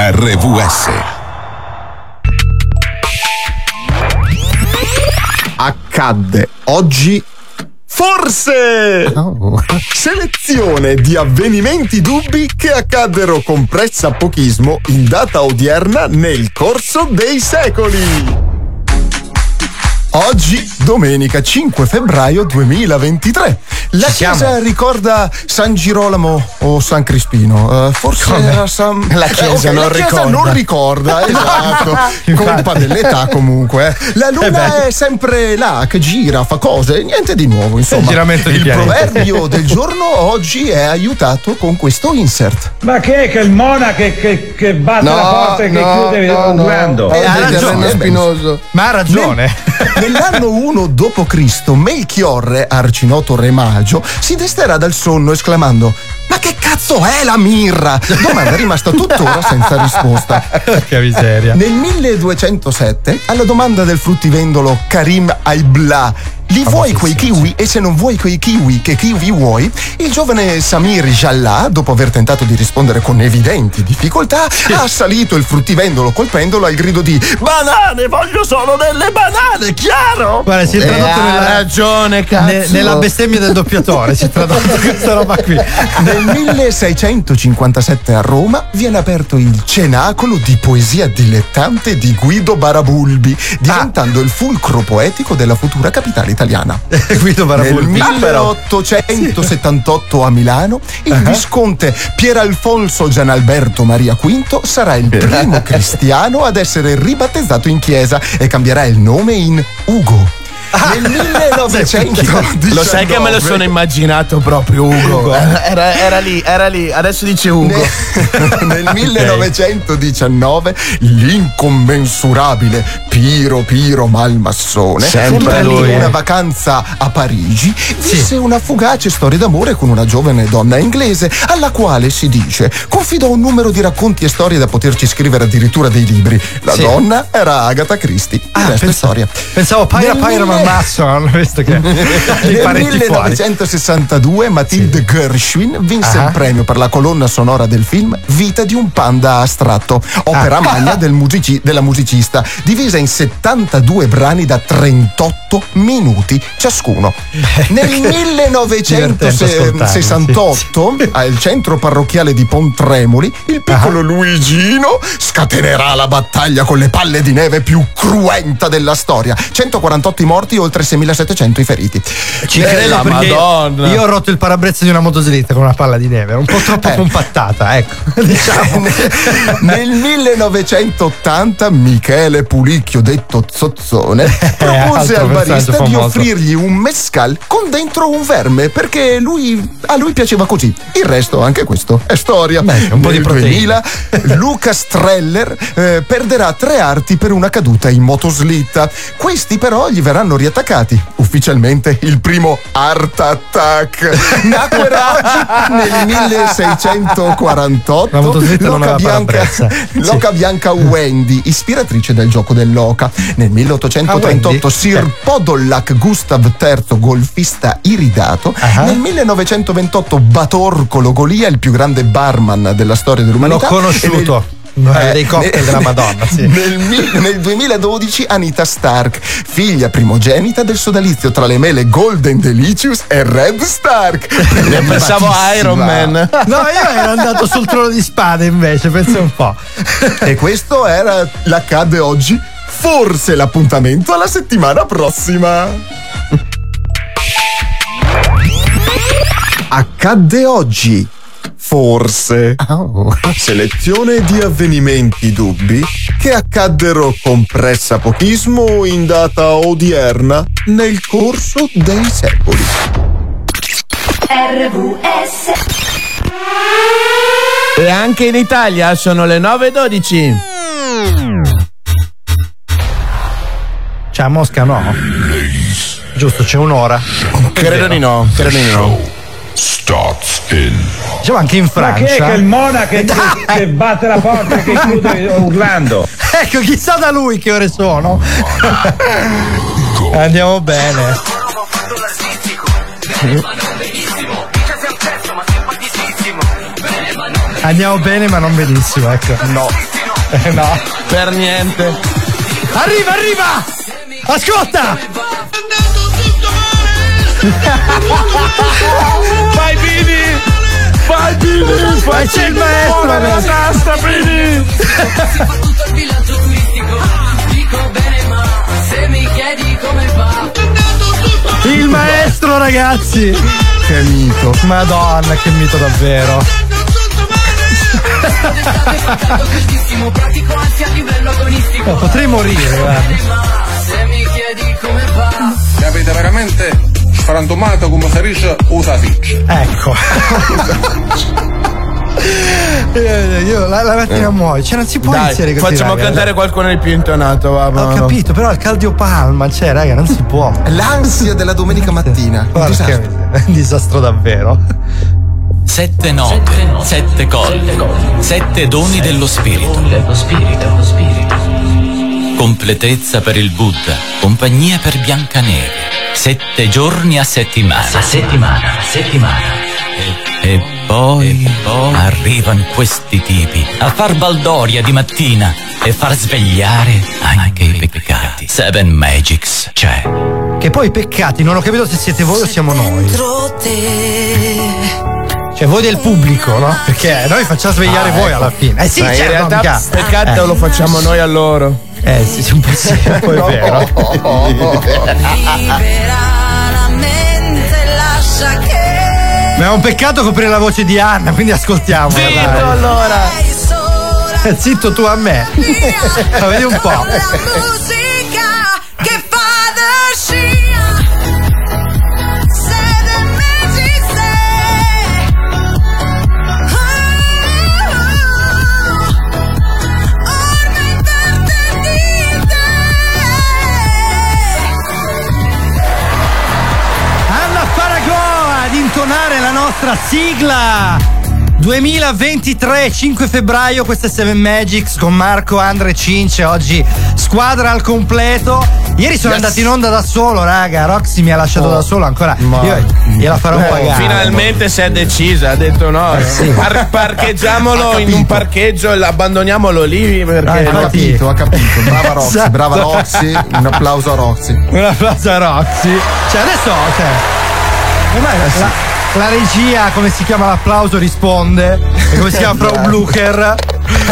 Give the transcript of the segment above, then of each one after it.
RVS. Accadde oggi Forse! Selezione di avvenimenti dubbi che accaddero con pressapochismo in data odierna nel corso dei secoli. Oggi, domenica 5 febbraio 2023. La Ci chiesa siamo. ricorda San Girolamo o San Crispino. Eh, forse Come? era San. La chiesa ok, non la chiesa ricorda. non ricorda, esatto. Colpa dell'età comunque. eh. La Eh luna è sempre là che gira, fa cose, niente di nuovo, insomma. Il Il proverbio del giorno oggi è aiutato con questo insert. Ma che è che il Mona che, che, che batte No, la porta e che no, chiude no, no. urlando? Eh, ha ragione, eh, spinoso. Ma ha ragione. Nel- nell'anno 1 d.C. Melchiorre, arcinoto re magio, si desterà dal sonno esclamando ma che cazzo è la mirra? Domanda rimasta tuttora senza risposta. che miseria. Nel 1207, alla domanda del fruttivendolo Karim Aibla, li vuoi quei kiwi e se non vuoi quei kiwi, che kiwi vuoi? Il giovane Samir Jallah, dopo aver tentato di rispondere con evidenti difficoltà, ha assalito il fruttivendolo colpendolo al grido di Banane, voglio solo delle banane, chiaro? Guarda, si è Eh, tradotto ha nella, ragione, cazzo. ne- nella bestemmia del doppiatore. Si è tradotto questa roba qui. Nel 1657 a Roma viene aperto il Cenacolo di poesia dilettante di Guido Barabulbi, diventando il fulcro poetico della futura capitale italiana. Guido Nel Barabulbi. 1878 a Milano il visconte Pieralfonso Gianalberto Maria V sarà il primo cristiano ad essere ribattezzato in chiesa e cambierà il nome in Ugo. Nel 1919 Lo sai che me lo sono immaginato proprio Ugo. Era, era lì, era lì, adesso dice Ugo. Nel, nel 1919 l'incommensurabile Piro Piro Malmassone Sempre in lui, una eh. vacanza a Parigi visse una fugace storia d'amore con una giovane donna inglese alla quale si dice confidò un numero di racconti e storie da poterci scrivere addirittura dei libri la Sì. donna era Agatha Christie il resto è storia Pensavo Pyra Nel Pyra mille- Malmasson, visto che nel parenti fuori. 1962 Matilde Gershwin vinse Ah. il premio per la colonna sonora del film Vita di un panda astratto, opera Ah. magna del musici- della musicista, divisa in 72 brani da 38 minuti ciascuno. Nel divertente ascoltarlo, 1968, al centro parrocchiale di Pontremoli, il Ah. piccolo Luigino scatenerà la battaglia con le palle di neve più cruenta della storia. 148 i morti, oltre 6700 i feriti. Ci Eh, credo Madonna. io ho rotto il parabrezza di una motoslitta con una palla di neve, un po' troppo Eh. compattata, ecco. diciamo. Nel 1980 Michele Pulicchio, detto Zozzone, propose altro al barista di offrirgli un mescal con dentro un verme perché lui, a lui piaceva così. Il resto, anche questo, è storia. Beh, un po' di proteine. 2000 Luca Streller eh, perderà tre arti per una caduta in motoslitta. Questi però gli verranno riattaccati. Ufficialmente il primo Art Attack. Nacquero oggi nel 1648. La motoslitta non L'oca bianca, l'oca bianca Wendy, ispiratrice del gioco dell'oca. Nel 1838 Ah? Sir Eh. Podollac Gustav III, golfista iridato. Ah. Nel 1928 Batorcolo Golia, il più grande barman della storia L'ho dell'umanità. conosciuto. Eh, dei cocktail nel- della Madonna, sì. Nel, nel 2012 Anita Stark, figlia primogenita del sodalizio tra le mele Golden Delicious e Red Stark. Io pensavo. Iron Man. No, io ero andato sul trono di spade invece, pensa un po'. E questo era l'accade oggi. Forse l'appuntamento alla settimana prossima. Accadde oggi. Forse. Selezione di avvenimenti dubbi che accaddero con pressapochismo in data odierna nel corso dei secoli. RVS E anche in Italia sono le 9.12. Cioè, a Mosca no. Giusto, c'è un'ora. Credo di no, credo di no. Starts in Diciamo anche in Ma Francia. che è che il Mona che, che, batte la porta che chiude urlando? Ecco, chissà da lui che ore sono. Andiamo bene. Andiamo bene, ma non benissimo, ecco. No, Eh, no. per niente. Arriva, arriva! Ascolta! Vai Bini! Vai Bini! Vai, c'è il maestro la tasta Bini! tutto il villaggio turistico Dico bene ma se mi chiedi come va Il maestro, ragazzi! Che mito. Madonna, che mito davvero. Agonistico Potrei morire, guarda. Ma se mi chiedi come va Mi avete veramente frantumato come si dice usa Sitch. Ecco. Eh, Io la, la mattina muoio, cioè non si può Dai, iniziare così. facciamo raga. cantare qualcuno di più intonato, va, va, Ho capito, però il cardiopalma, cioè, raga, non si può. L'ansia della domenica mattina. Un disastro. è un disastro davvero. Sette note, sette colle, sette doni dello spirito. Completezza per il Buddha, compagnia per Biancaneve. Sette giorni a settimana. A settimana, a settimana. E, e poi, arrivano questi tipi a far baldoria di mattina e far svegliare anche i peccati. Seven Magics c'è. Che poi i peccati, non ho capito se siete voi o siamo noi. Te Cioè voi del pubblico, no? Perché noi facciamo svegliare voi alla fine. Eh sì, Ma in certo, realtà mica. peccato lo facciamo noi a loro. Eh sì, sì, un po' sì, poi è vero. Libera la mente Lascia che Ma è un peccato coprire la voce di Anna, quindi ascoltiamo. Zitto allora! sei sola Zitto tu a me. Ma vedi un po'. La musica che fa da nostra sigla 2023 5 febbraio questa è Seven Magics con Marco, Andre Cince oggi squadra al completo ieri sono Yes. andato in onda da solo raga Roxy mi ha lasciato Oh. da solo ancora Ma- io gliela farò Eh, pagare Finalmente si è decisa, ha detto no. Par- parcheggiamolo in un parcheggio e abbandoniamolo lì perché. Ha capito, ha capito. Brava Roxy, Esatto. brava Roxy. Un applauso a Roxy. un applauso a Roxy cioè adesso cioè, ormai Eh, la, la regia come si chiama l'applauso risponde e come si chiama Frau Blucher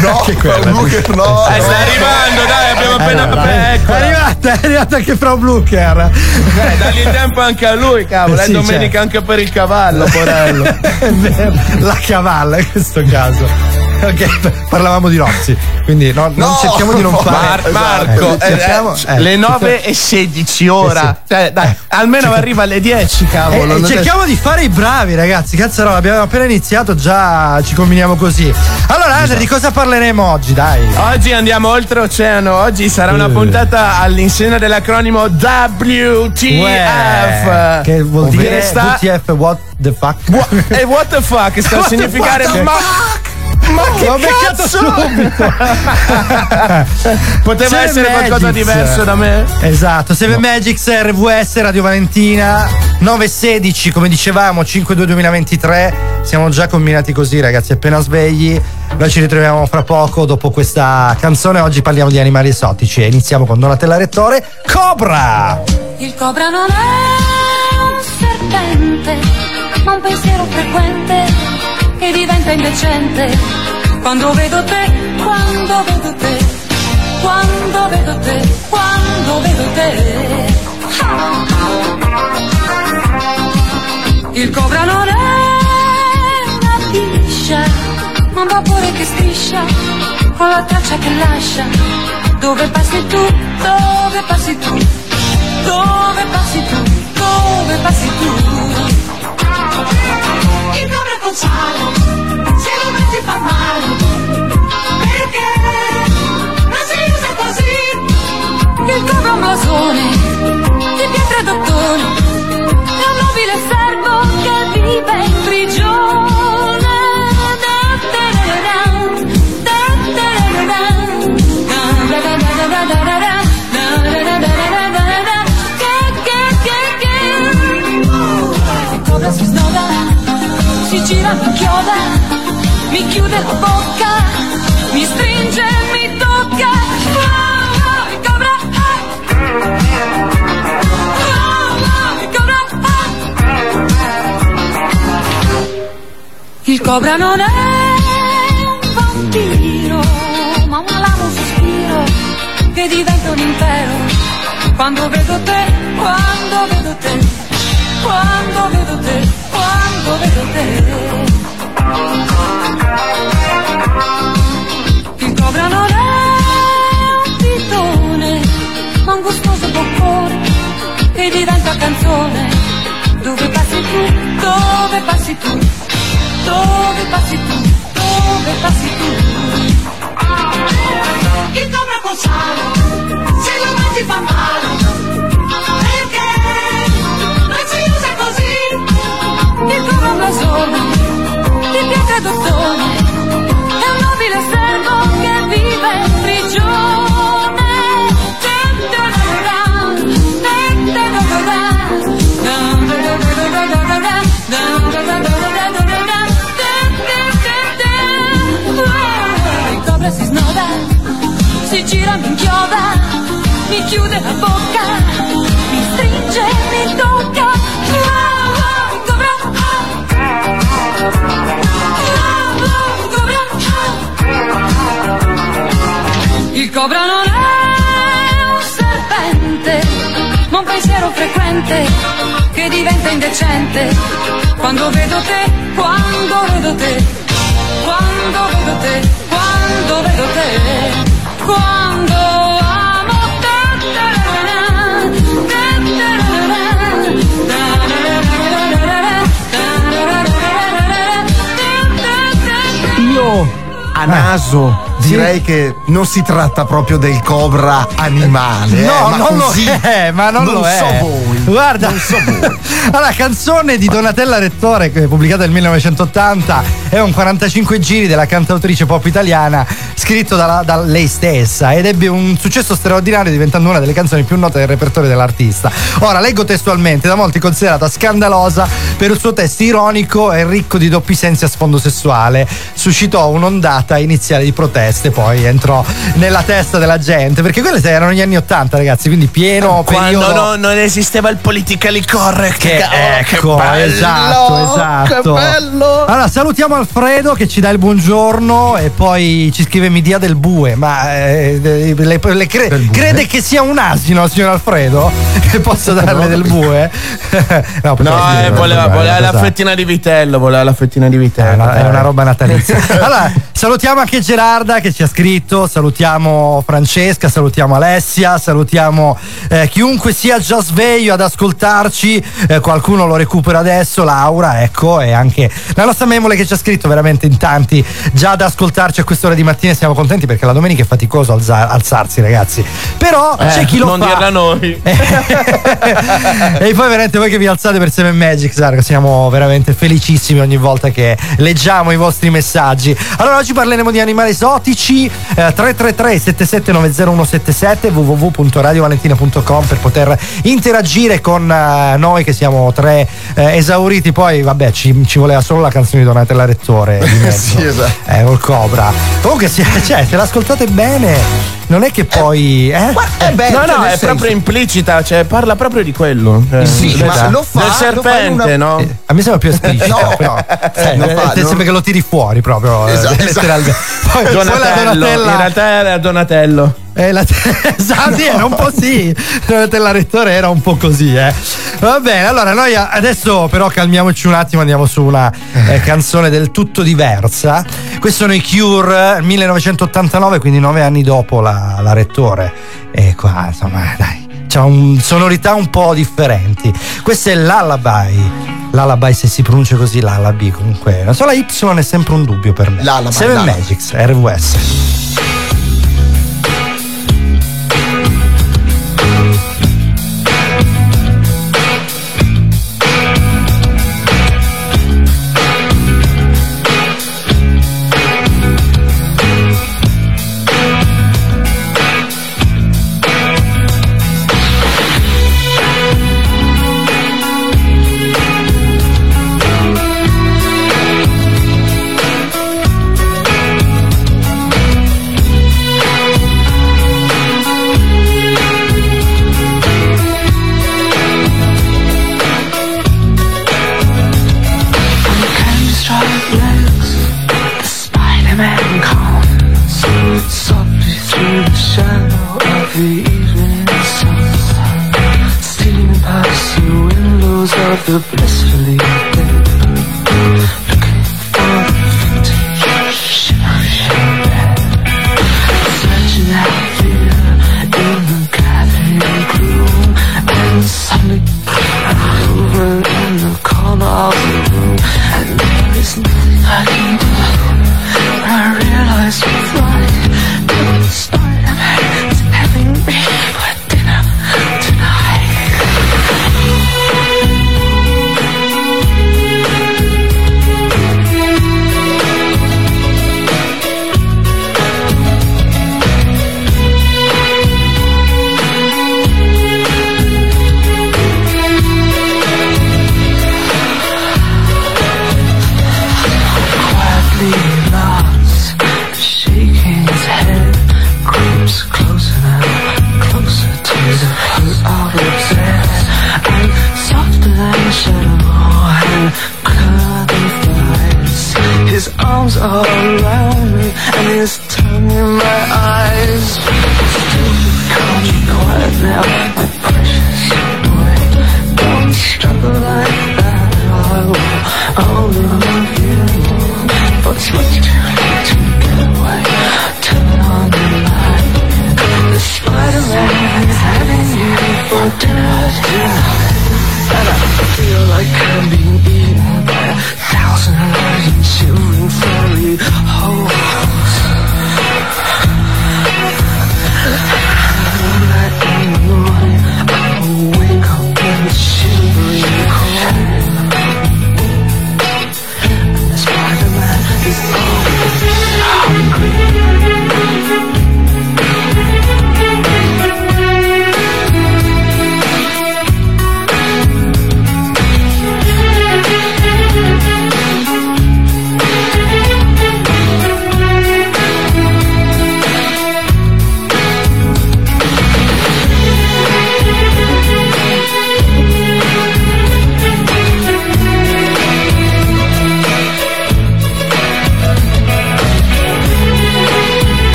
No, Che quella, Frau Blucher, no. Eh, sta arrivando, dai, abbiamo appena. Allora, dai. Beh, eccola. è arrivata, è arrivata anche Frau Blucher. Eh, dagli tempo anche a lui, cavolo. Eh, è sì, domenica certo. anche per il cavallo, porello. È vero, la cavalla in questo caso. Ok, parlavamo di Roxy, quindi no- non No, cerchiamo di non no, fare. Mar- Marco, Eh, eh, cerchiamo- eh, eh, le 9 e 16 ora. Eh, Cioè, dai, almeno arriva alle 10, Eh, cavolo. eh, cerchiamo di fare i bravi, ragazzi. Cazzarola, abbiamo appena iniziato, già ci combiniamo così. Allora, Andre, di cosa parleremo oggi? Dai. Oggi andiamo oltreoceano, oggi sarà una Eh. puntata all'insegna dell'acronimo WTF. Uè, che vuol Ovvero dire sta- WTF, what the fuck? E what the fuck sta a What the significare fuck? ma ma che L'ho beccato cazzo? subito. Poteva Seven essere qualcosa Magics. diverso da me? Esatto, Seven Magics RVS Radio Valentina 916 come dicevamo 5-2 2023 siamo già combinati così ragazzi appena svegli noi ci ritroviamo fra poco dopo questa canzone oggi parliamo di animali esotici e iniziamo con Donatella Rettore Cobra Il cobra non è un serpente, ma un pensiero frequente che diventa indecente. Quando vedo te, quando vedo te, quando vedo te, quando vedo te. Il cobra non è una piscia, un vapore che striscia con la traccia che lascia. Dove passi tu, dove passi tu, dove passi tu, dove passi tu. Il cobra con sale, se lo metti fa male, perché non si usa così. Il un blasone, di pietra d'ottone, Inchioda, mi chiude la bocca, mi stringe, mi tocca. Il cobra, cobra, ah. Il cobra non è un vampiro, ma un alamo sospiro che diventa un impero. Quando vedo te, quando vedo te, quando passi tu, dove passi tu, dove passi tu. Il cobra col sale, se lo mangi fa male. Perché non si usa così? Il cobra blasone, di pietra d'ottone, è un nobile servo che vive in prigione. Cobra si snoda, si gira, mi inchioda, mi chiude la bocca, mi stringe, mi tocca. Il cobra non è un serpente, ma un pensiero frequente che diventa indecente. Quando vedo te, quando vedo te, quando vedo te, quando vedo te, quando amo te. Io a naso direi che non si tratta proprio del cobra animale. No, eh, ma non lo è, ma non, lo è. so voi. Guarda, Non so voi. allora, canzone di Donatella Rettore, è pubblicata nel 1980, è un 45 giri della cantautrice pop italiana, scritto dalla- da lei stessa ed ebbe un successo straordinario diventando una delle canzoni più note del repertorio dell'artista. Ora, leggo testualmente, da molti considerata scandalosa per il suo testo ironico e ricco di doppi sensi a sfondo sessuale, suscitò un'ondata iniziale di proteste, poi entrò nella testa della gente, perché quelle erano gli anni 80 ragazzi, quindi pieno Quando periodo... no- non esisteva il politically correct. Che che ecco, bello, esatto, esatto. Che bello. Allora, salutiamo Alfredo che ci dà il buongiorno e poi ci scrive mi dia del bue. Ma eh, le- le cre- crede che sia un asino, signor Alfredo? Che posso darle del bue? no, No, eh, voleva, voleva la esatto. fettina di vitello, voleva la fettina di È vitello. una, è una roba natalizia. Allora, salutiamo anche Gerarda che ci ha scritto, salutiamo Francesca, salutiamo Alessia, salutiamo eh, chiunque sia già sveglio ad ascoltarci, eh, qualcuno lo recupera adesso, Laura, ecco, e anche la nostra memole che ci ha scritto veramente in tanti già ad ascoltarci a quest'ora di mattina, siamo contenti perché la domenica è faticoso alza- alzarsi ragazzi. Però c'è chi lo non fa. dirla a noi. e poi veramente voi che vi alzate per Seven Magic, Sargo, siamo veramente felicissimi ogni volta che leggiamo i vostri messaggi. Allora oggi parleremo di animali esotici, eh, 333 7790177 www.radiovalentina.com per poter interagire con eh, noi che siamo tre eh, esauriti, poi vabbè ci, ci voleva solo la canzone di Donatella Rettore di mezzo. Sì, esatto. Eh, col Cobra. Comunque se, cioè, se l'ascoltate bene, non è che poi... Eh? Eh beh, no, cioè, no, nel è senso- proprio implicita, cioè parla proprio di quello. Eh, Sì, del- ma lo fa- del lo fa in serpente, una- no? A me sembra più esplicito. No, però. Eh, non eh, fa- sembra non- che lo tiri fuori proprio. eh, Esatto, letteralmente. Poi, poi la Donatello, Donatella. in realtà era Donatello. eh, la esatto, sì, era un po' sì. Donatella Rettore era un po' così, eh. Va bene, allora noi adesso però calmiamoci un attimo, andiamo su una eh, canzone del tutto diversa. Questi sono i Cure 1989, quindi nove anni dopo la, la Rettore. E qua, insomma, dai. C'ha un, sonorità un po' differenti. Questo è l'Alabai. L'Alabai, se si pronuncia così, l'Alabi. Comunque, la Y è sempre un dubbio per me. L'Alabai, Seven l'Alabai. Magics, RWS.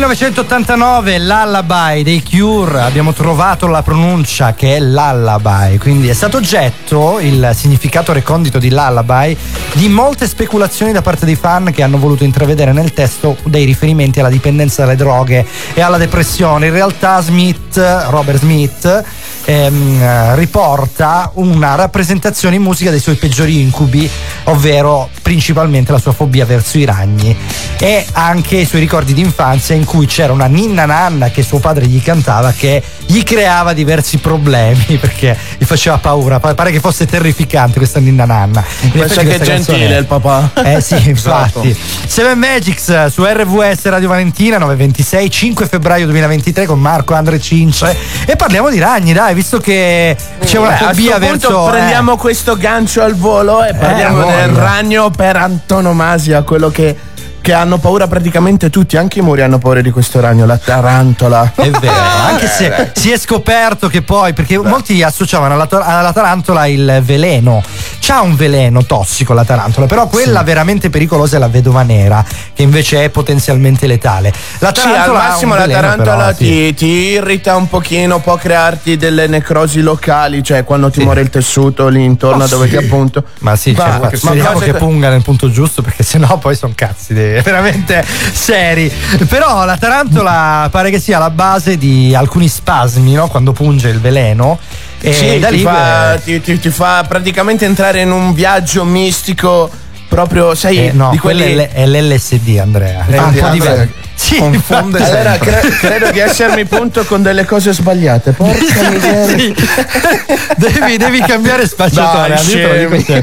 1989, Lullaby dei Cure, abbiamo trovato la pronuncia che è Lullaby, quindi è stato oggetto il significato recondito di Lullaby di molte speculazioni da parte dei fan che hanno voluto intravedere nel testo dei riferimenti alla dipendenza dalle droghe e alla depressione. In realtà Smith, Robert Smith, ehm, riporta una rappresentazione in musica dei suoi peggiori incubi, ovvero principalmente la sua fobia verso i ragni e anche i suoi ricordi di infanzia in cui c'era una ninna nanna che suo padre gli cantava che gli creava diversi problemi perché gli faceva paura. Pa- Pare che fosse terrificante questa ninna nanna. Pensa che gentile il papà. Eh sì, Esatto. infatti. Seven Magics eh, su RVS Radio Valentina 926 5 febbraio 2023 con Marco Andre Cince e parliamo di ragni, dai, visto che c'è una Beh, a fobia punto verso eh, prendiamo questo gancio al volo e parliamo voglia. del ragno per antonomasia, quello che, che hanno paura praticamente tutti, anche i muri hanno paura di questo ragno, la tarantola. È vero, anche se si è scoperto che poi, perché molti associavano alla, alla tarantola il veleno. C'ha un veleno tossico la tarantola, però quella veramente pericolosa è la vedova nera, che invece è potenzialmente letale. La Sì, al tarantola massimo un la veleno, tarantola però, sì. ti, ti irrita un pochino, può crearti delle necrosi locali, cioè quando ti muore il tessuto lì intorno Oh, a dove sì. ti appunto. Ma sì, Va, cioè, speriamo che- punga nel punto giusto perché sennò poi sono cazzi dei- veramente seri. Però la tarantola pare che sia la base di alcuni spasmi, no? Quando punge il veleno. E Sì, da ti, lì fa, eh, ti- ti- ti fa praticamente entrare in un viaggio mistico proprio, sai, eh, no, di quello quelli... è, l'LSD, Andrea. È un po' diverso. Sì, confonde. Allora, cre- credo di essermi punto con delle cose sbagliate. Porca miseria. Sì. devi, devi cambiare spacciatore. Dai, io te lo dico.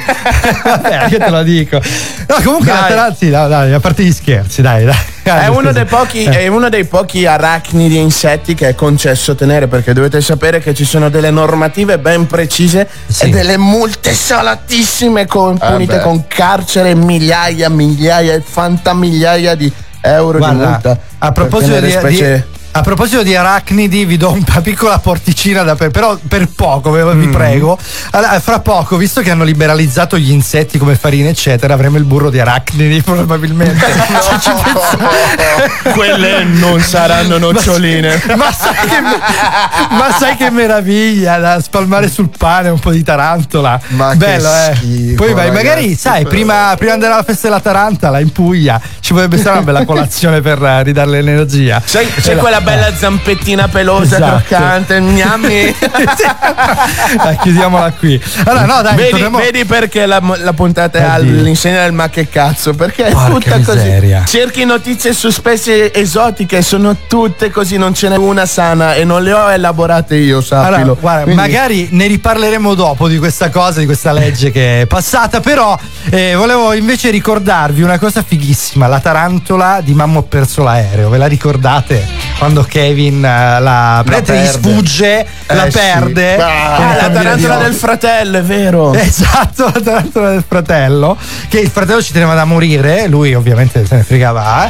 Vabbè, io te lo dico. No, comunque la Dai. tarantola, sì, no, dai, a parte gli scherzi, dai, dai. È uno, pochi, Eh. è uno dei pochi arachnidi insetti che è concesso tenere perché dovete sapere che ci sono delle normative ben precise Sì. e delle multe salatissime con, Eh punite beh. con carcere migliaia, migliaia e fantamigliaia di euro di Guarda, multa. a proposito di, specie di- a proposito di arachnidi, vi do una piccola porticina da per, però per poco, vi prego. Allora, fra poco, visto che hanno liberalizzato gli insetti come farina, eccetera, avremo il burro di arachnidi probabilmente. Pensate- Quelle non saranno noccioline. ma, sai che, ma sai che meraviglia da spalmare sul pane un po' di tarantola. Ma che Bello, eh. schifo, Poi vai, magari, sai, però. prima, prima di andare alla festa della tarantala in Puglia ci potrebbe stare una bella colazione per eh, ridarle l'energia. Sai, c'è Eh, quella bella zampettina pelosa, Esatto. croccante, gnammi. Chiudiamola qui. Allora, no, dai, vedi, torniamo- vedi perché la, la puntata è all'insegna del ma che cazzo? Perché è Porca tutta miseria. così. Cerchi notizie su specie esotiche, sono tutte così, non ce n'è una sana e non le ho elaborate io, sappilo. Allora, guarda, Quindi- magari ne riparleremo dopo di questa cosa, di questa legge che è passata, però eh, volevo invece ricordarvi una cosa fighissima, la tarantola di Mamma ho perso l'aereo, ve la ricordate? Quando Kevin eh, la, praticamente gli sfugge, la Eh, sì. perde. Ah, la tarantola del fratello, è vero. Esatto, la tarantola del fratello. Che il fratello ci teneva da morire, lui ovviamente se ne fregava. eh.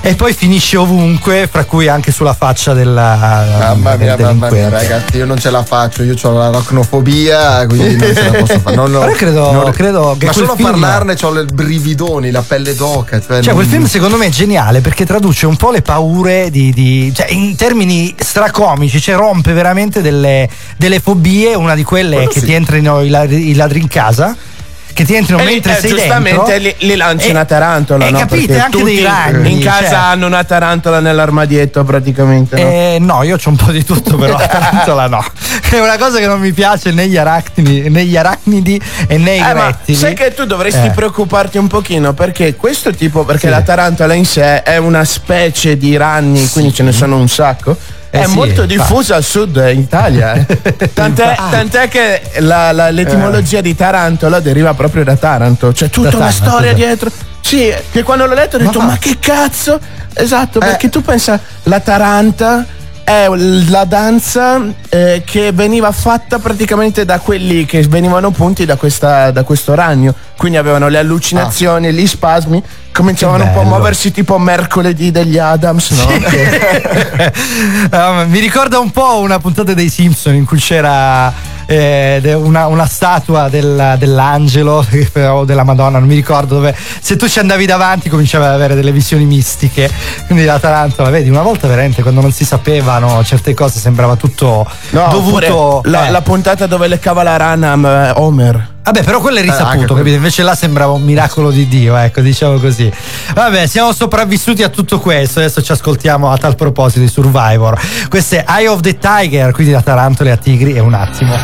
E poi finisce ovunque, fra cui anche sulla faccia della, Mamma del mia, mamma mia, ragazzi, io non ce la faccio, io ho la rocnofobia, quindi non ce la posso fare. Non, Però credo- non- credo che ma solo a film- parlarne ho le brividoni, la pelle d'oca. Cioè, Cioè, non- quel film secondo me è geniale perché traduce un po' le paure di. di- cioè, in termini stracomici, cioè rompe veramente delle, delle fobie. Una di quelle è Quello che sì. ti ladri, i ladri in casa. Che ti entrino E lì, mentre eh, sei giustamente dentro. li, li lanci una tarantola, e no? capite Perché anche dei ragni. In casa cioè. hanno una tarantola nell'armadietto praticamente. no? Eh, no, io c'ho un po' di tutto, però la tarantola no. È una cosa che non mi piace né gli arachnidi, né gli arachnidi e né i Eh, rettili. sai che tu dovresti Eh. preoccuparti un pochino perché questo tipo, perché Sì. la tarantola in sé è una specie di ranni, quindi ce ne sono un sacco. Eh è sì, molto diffusa al sud in Italia. eh. tant'è, tant'è che la- la- l'etimologia di tarantola deriva proprio da Taranto. C'è tutta Da una Taranto, storia sì. dietro. Sì, che quando l'ho letto ho detto: Ma Ma, che cazzo? Esatto, perché tu pensa la taranta è la danza eh, che veniva fatta praticamente da quelli che venivano punti da, questa- da questo ragno. Quindi avevano le allucinazioni, gli spasmi, cominciavano un po' a muoversi tipo mercoledì degli Adams, no? Um, mi ricorda un po' una puntata dei Simpson in cui c'era eh, una, una statua del- dell'angelo o della Madonna, non mi ricordo dove. Se tu ci andavi davanti cominciavi ad avere delle visioni mistiche. Quindi la tarantola, vedi, una volta veramente quando non si sapevano certe cose sembrava tutto No, dovuto. la, eh. la puntata dove leccava la rana eh, Homer. Vabbè, però quello è anche risaputo, capito? Invece là sembrava un miracolo di Dio, ecco, diciamo così. Vabbè, siamo sopravvissuti a tutto questo. Adesso ci ascoltiamo a tal proposito di Survivor. Questo è Eye of the Tiger, quindi da tarantole a tigri. E un attimo.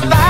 lost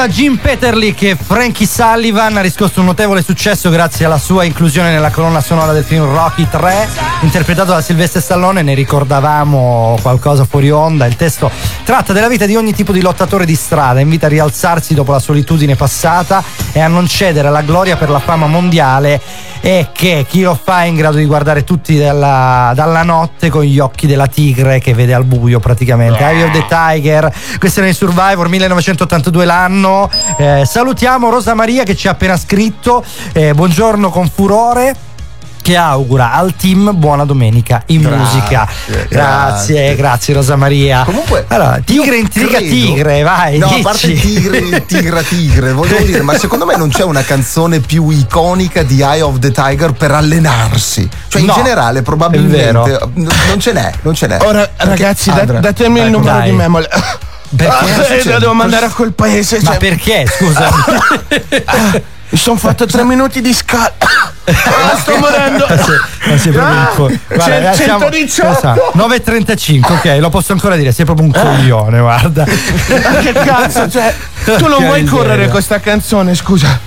da Jim Peterly che Frankie Sullivan ha riscosso un notevole successo grazie alla sua inclusione nella colonna sonora del film Rocky 3, interpretato da Silvestre Stallone, ne ricordavamo qualcosa fuori onda. Il testo tratta della vita di ogni tipo di lottatore di strada, invita a rialzarsi dopo la solitudine passata e a non cedere alla gloria per la fama mondiale e che chi lo fa è in grado di guardare tutti dalla, dalla notte con gli occhi della tigre che vede al buio praticamente. Eye of the Tiger, questo era in Survivor 1982 l'anno. Eh, salutiamo Rosa Maria che ci ha appena scritto. Eh, buongiorno con furore. Che augura al team buona domenica in Grazie, musica. grazie. Grazie, grazie Rosa Maria. Comunque, allora, tigre io intriga credo- tigre, vai. No, dici. a parte tigre, tigra tigre, voglio dire, ma secondo me non c'è una canzone più iconica di Eye of the Tiger per allenarsi. Cioè, in No, generale, è probabilmente non ce n'è, non ce n'è. Ora, Perché- ragazzi, da- Andrea, datemi il ecco. numero dai. di memory. Perché? Ah, la devo mandare a quel paese. Ma cioè, perché? Scusa. mi sono fatto tre minuti di scala. Ah, sto morendo. Ma sei proprio un co- Ah, guarda, 118. cosa? 9.35, ok, lo posso ancora dire, sei proprio un coglione, guarda. che cazzo, cioè, tu non vuoi correre questa canzone, scusa.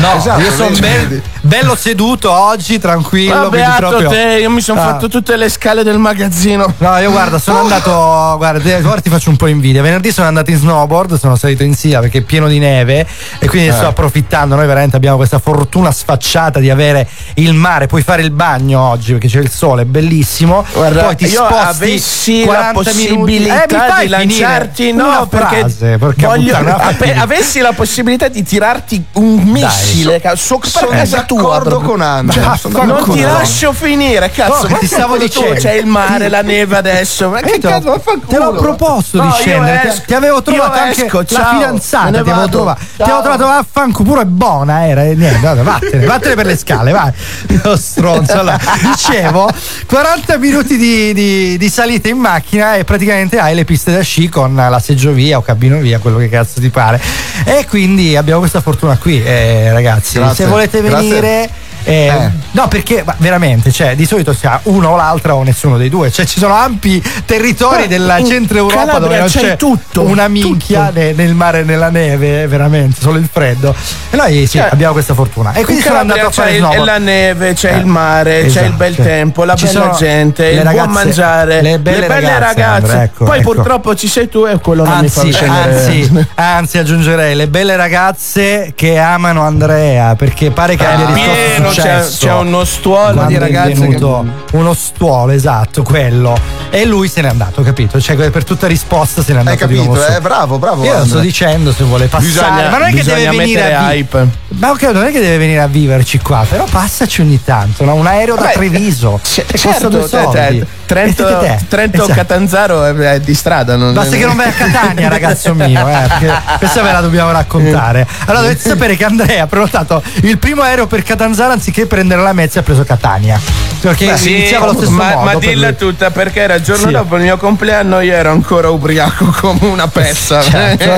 No, Esatto, io sono vedi? bello seduto oggi, tranquillo. Ma beato proprio... te, io mi sono Ah. fatto tutte le scale del magazzino. No, io guarda, sono andato. Guarda, ora ti faccio un po' invidia. Venerdì sono andato in snowboard, sono salito in Sila perché è pieno di neve e quindi ne sto approfittando. Noi veramente abbiamo questa fortuna sfacciata di avere il mare, puoi fare il bagno oggi perché c'è il sole, è bellissimo. Guarda, Poi ti io sposti avessi 40 la possibilità Eh, di lanciarti, no, perché frase, porca voglio, finire. avessi la possibilità di tirarti un missile ca- sopra Sono casa tua. con Andrea, Cioè, non ti lascio finire, cazzo. No, ma ti stavo dicendo. C'è il mare, la neve adesso. Ma che Eh, l'ho- cazzo, vaffanculo. Te l'ho proposto di scendere. Ti- avevo trovato anche esco, la fidanzata. Ti avevo trovato. Ti avevo trovato vaffanculo, pure è buona. Era e niente. Vattene per le scale, vai. Lo stronzo. Allora, dicevo, 40 minuti di, di- di salita in macchina e praticamente hai le piste da sci con la seggiovia o cabinovia, quello che cazzo ti pare. E quindi abbiamo questa fortuna qui, eh, ragazzi. Grazie, Se volete grazie. Eh, Eh. No, perché veramente, cioè, di solito si ha uno o l'altra o nessuno dei due. Cioè, ci sono ampi territori Eh, della centro Europa dove non c'è c'è tutto, una minchia tutto. ne- nel mare e nella neve, veramente, solo il freddo. E noi sì, Cioè, abbiamo questa fortuna. E quindi In sono andato a fare c'è il- snowboard. la neve, c'è Eh, il mare, c'è esatto, il bel cioè, tempo, la bella gente, le il buon ragazze- mangiare, le belle ragazze, Andrea, ecco, Poi ecco. purtroppo ci sei tu e quello non mi fa Anzi, scendere. anzi, anzi, aggiungerei le belle ragazze che amano Andrea perché pare che abbia Eh, pieno, c'è, c'è uno stuolo di è ragazze che... uno stuolo, esatto, quello. E lui se n'è andato, capito? Cioè, per tutta risposta se n'è Hai andato di capito? su. Eh, bravo, bravo. Io lo sto dicendo se vuole passare. Bisogna, ma non è che deve venire a vi- hype. Ma ok, non è che deve venire a viverci qua, però passaci ogni tanto, no? Un aereo da Vabbè, Treviso. C- costa certo, due soldi. te- Trento. Trento Esatto. Catanzaro è, di strada. Non Basta che non vai a Catania, ragazzo mio, eh, questa ve la dobbiamo raccontare. Allora dovete sapere che Andrea ha prenotato il primo aereo per Catanzaro anziché prendere la Mezza ha preso Catania. Perché Sì, iniziava allo stesso ma, modo. ma per dilla lui. tutta perché era il giorno Sì. dopo il mio compleanno io ero ancora ubriaco come una pezza Certo,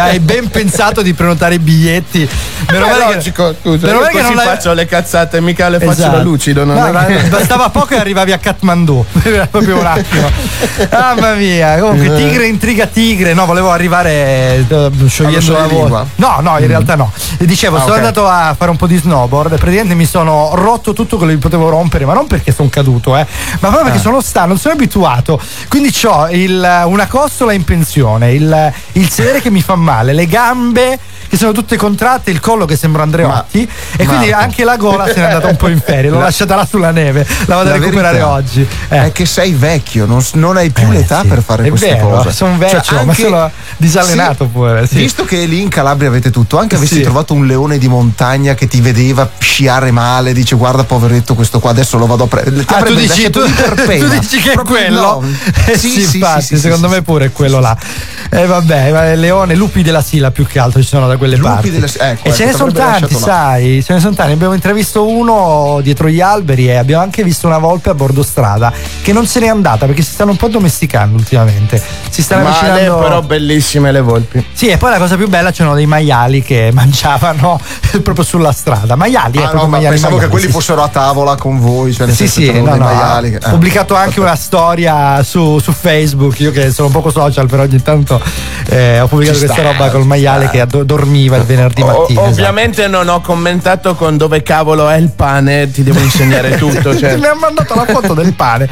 hai ben pensato di prenotare i biglietti. Meno È male che- logico scusa meno male che così non faccio le cazzate mica le faccio da Esatto. lucido non No, bastava poco e arrivavi a Kathmandu era proprio un attimo. Mamma mia comunque tigre intriga tigre. No volevo arrivare eh, sciogliendo la voce. no no in realtà no. Dicevo Ah, sono ok. andato a fare un po' di snowboard. Praticamente mi sono rotto tutto quello che potevo rompere ma non perché sono caduto eh ma proprio perché sono stanco non sono abituato. Quindi ho una costola in pensione il, il sedere che mi fa male le gambe che sono tutte contratte, il collo che sembra Andreotti e quindi Marco. anche la gola se n'è andata un po' in ferie, l'ho La- lasciata là sulla neve, la vado a La recuperare verità oggi. Eh. È che sei vecchio, non, non hai più l'età per fare È queste vero, cose. sono vecchio, Cioè, ma anche- sono disallenato Sì, pure. Sì. Visto che lì in Calabria avete tutto, anche avessi Sì. trovato un leone di montagna che ti vedeva sciare male, dice guarda poveretto questo qua, adesso lo vado a prendere. Ah, tu dici, tu, tu dici che è quello? no. Eh Sì, sì, sì, infatti, sì, sì, secondo sì, me pure è quello là. E vabbè, leone, lupi della Sila più che altro ci sono da quelle Lupi parti. della ecco, e ce ecco, ne sono t'avrebbe tanti, sai, ce ne sono tanti. Abbiamo intravisto uno dietro gli alberi e abbiamo anche visto una volpe a bordo strada che non se n'è andata perché si stanno un po' domesticando ultimamente. Si stanno Ma le avvicinando. però bellissime le volpi. Sì, e poi la cosa più bella c'erano dei maiali che mangiavano proprio sulla strada. Maiali, eh, Ah, proprio no, ma maiali. pensavo che maiali, quelli sì, sì. fossero a tavola con voi. Cioè Sì, sì, no, no, maiali che- ho eh. pubblicato anche una storia su, su Facebook, io che sono un poco social, però ogni tanto eh, ho pubblicato Ci questa sta, roba col maiale che addo- dormiva il venerdì O- mattina. esatto. ovviamente non ho commentato con dove cavolo è il pane, ti devo insegnare tutto. Cioè. Mi ha mandato la foto del pane.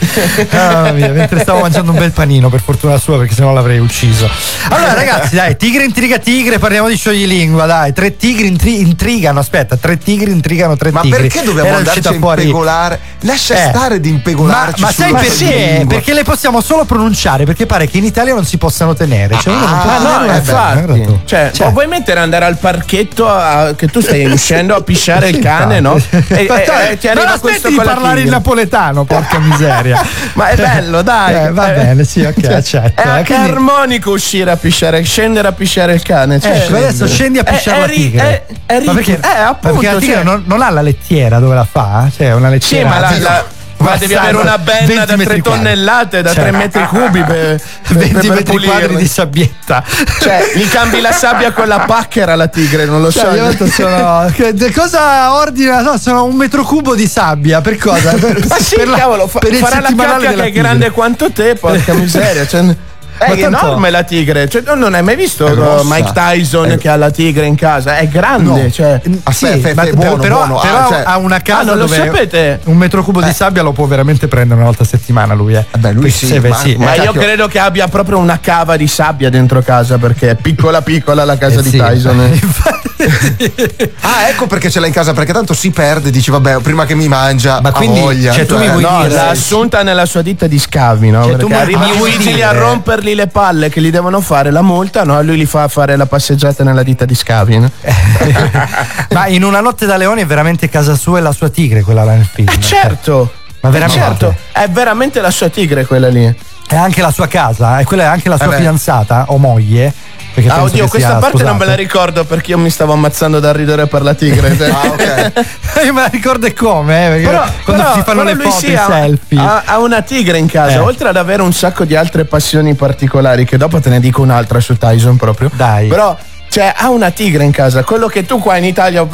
Mamma mia, mentre stavo mangiando un bel panino, per fortuna sua, perché sennò l'avrei ucciso. Allora, ragazzi, dai, tigre intriga tigre, parliamo di scioglilingua, dai. Tre tigri intri- intrigano, aspetta, tre tigri intrigano tre Ma tigri. perché dobbiamo Era andarci a fuori- impegolare? Lascia Eh. stare di Ma, impegolarci ma sai sulla perché? lingua. Perché le possiamo solo pronunciare, perché pare che in Italia non si possano tenere. Cioè, uno non può Ah, no, una- infatti. tu. Cioè, Cioè. vuoi mettere andare al parchetto a- che tu stai uscendo a pisciare il Sì, cane, no? E, e- Dai, e ti non arriva aspetti questo di parlare in napoletano, porca miseria. Ma è bello, dai. Eh, va Eh, bene, sì, ok, cioè, accetto. È eh, anche quindi- armonico uscire a pisciare, scendere a pisciare il cane. Cioè, Ecco, adesso scendi a È- pisciare è la ri- tigre. è- è ma perché, eh, appunto, perché la tigre cioè- non, non ha la lettiera dove la fa? Cioè, una Sì, lettiera. ma, la- la- ma devi avere una 20 benna da 3 metri quadri. tonnellate, da Cioè, 3 metri cubi per, per, 20 per metri pulirle. quadri di sabbietta. Cioè, gli cambi la sabbia con la pacchera alla tigre, non lo so. Cioè, io detto sono, cosa ordina? No, sono un metro cubo di sabbia. Per cosa? Per, Ma sì, per la- cavolo, fa- per il farà la cacca che è grande quanto te, porca miseria. Cioè, è Ma tanto- enorme la tigre. Cioè, non hai mai visto Mike Tyson È- che ha la tigre in casa? È grande. No. Cioè. Aspetta, Sì, ma- è buono, però, buono. però Ah, cioè- ha una casa Ah, non lo sapete? un metro cubo di sabbia lo può veramente prendere una volta a settimana lui eh. Vabbè, lui sì, se- ma- sì, Ma eh, io credo che abbia proprio una cava di sabbia dentro casa perché è piccola piccola la casa eh, di sì. Tyson. eh. Ah, ecco perché ce l'ha in casa, perché tanto si perde, dici vabbè, prima che mi mangia, Ma quindi, voglia. cioè, tu mi vuoi No, dire- l'ha assunta nella sua ditta di scavi, no? Cioè, tu Perché mi- arrivano mi i vuoi vigili a rompergli le palle che gli devono fare la multa, no? Lui li fa fare la passeggiata nella ditta di scavi, no? Ma in una notte da leone è veramente casa sua e la sua tigre quella là nel film. Eh, certo! Ma veramente? Certo, è veramente la sua tigre quella lì. È anche la sua casa? E quella è anche la sua Eh fidanzata o moglie? Ah, oddio, questa sia parte non me la ricordo perché io mi stavo ammazzando da ridere per la tigre. Ah, ok. Io me la ricordo come, eh, perché Però, quando però- si fanno le foto, sì, i selfie. ha- ha una tigre in casa, Eh. oltre ad avere un sacco di altre passioni particolari, che dopo te ne dico un'altra su Tyson proprio. Dai. Però, cioè, ha una tigre in casa, quello che tu qua in Italia,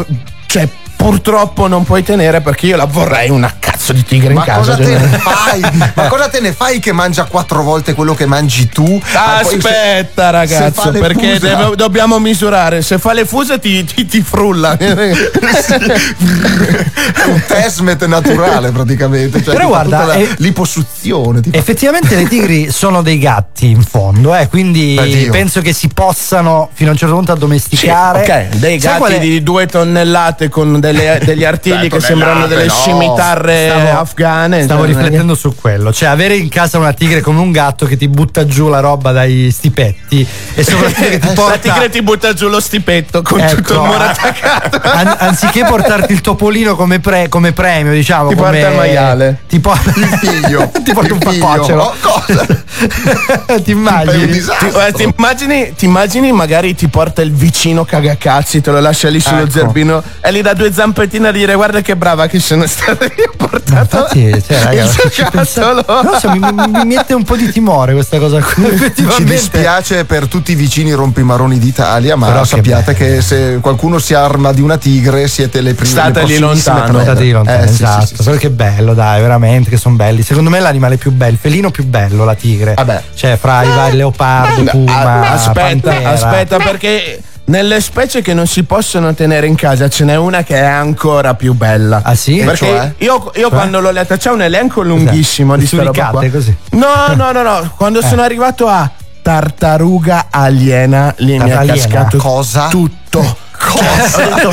cioè, purtroppo non puoi tenere perché io la vorrei una cazzo di tigre in Ma casa. cosa te cioè. ne fai? Ma cosa te ne fai che mangia quattro volte quello che mangi tu? Ah, se- Aspetta se ragazzo, le perché deve- dobbiamo misurare. Se fa le fuse ti, ti, ti frulla. È un tesmet naturale praticamente. Cioè, Però guarda, la- è- l'iposuzione. Effettivamente le tigri sono dei gatti in fondo, eh, quindi Beh, Dio. penso che si possano fino a un certo punto Sì, addomesticare. ok, dei Sai gatti di due tonnellate con delle- degli artigli che sembrano delle no. scimitarre Stavo- afghane. Stavo cioè, riflettendo su quello, cioè avere in casa una tigre come un gatto che ti butta giù la roba dai stipetti e soprattutto che ti La porta tigre ti butta giù lo stipetto con Ecco. tutto il muro attaccato. An- anziché portarti il topolino come, pre- come premio, diciamo, Ti come porta il maiale. ti porta Il figlio. ti porta Il un papocero. Oh, cosa? ti immagini? Ti, eh, ti immagini, ti immagini magari ti porta il vicino cagacazzi, te lo lascia lì sullo Ecco. zerbino e gli dà due zampettine a dire guarda che brava che sono stata io ho portato Infatti, cioè, raga, il ci giocattolo. pensa- non so, mi, mi- mi mette un po' di timore questa cosa qui. Ci dispiace per tutti i vicini rompimaroni d'Italia, ma Però che sappiate che, se qualcuno si arma di una tigre siete le prime Stateli le prossimissime lontano. State lì lontano, Eh, sì, sì, esatto. sì, sì. Però che bello, dai, veramente, che sono belli. Secondo me è l'animale più bello, il felino più bello, la tigre. Vabbè. Cioè, fra i vari leopardo, puma, aspetta, pantera. aspetta perché nelle specie che non si possono tenere in casa ce n'è una che è ancora più bella. Ah sì? Perché Cioè? io, io quando l'ho letta c'è un elenco lunghissimo Le di sta roba qua. suricate, così. No, no, no, no. Quando sono arrivato a tartaruga aliena, lì mi è Aliena? cascato Cosa? tutto. Ho detto,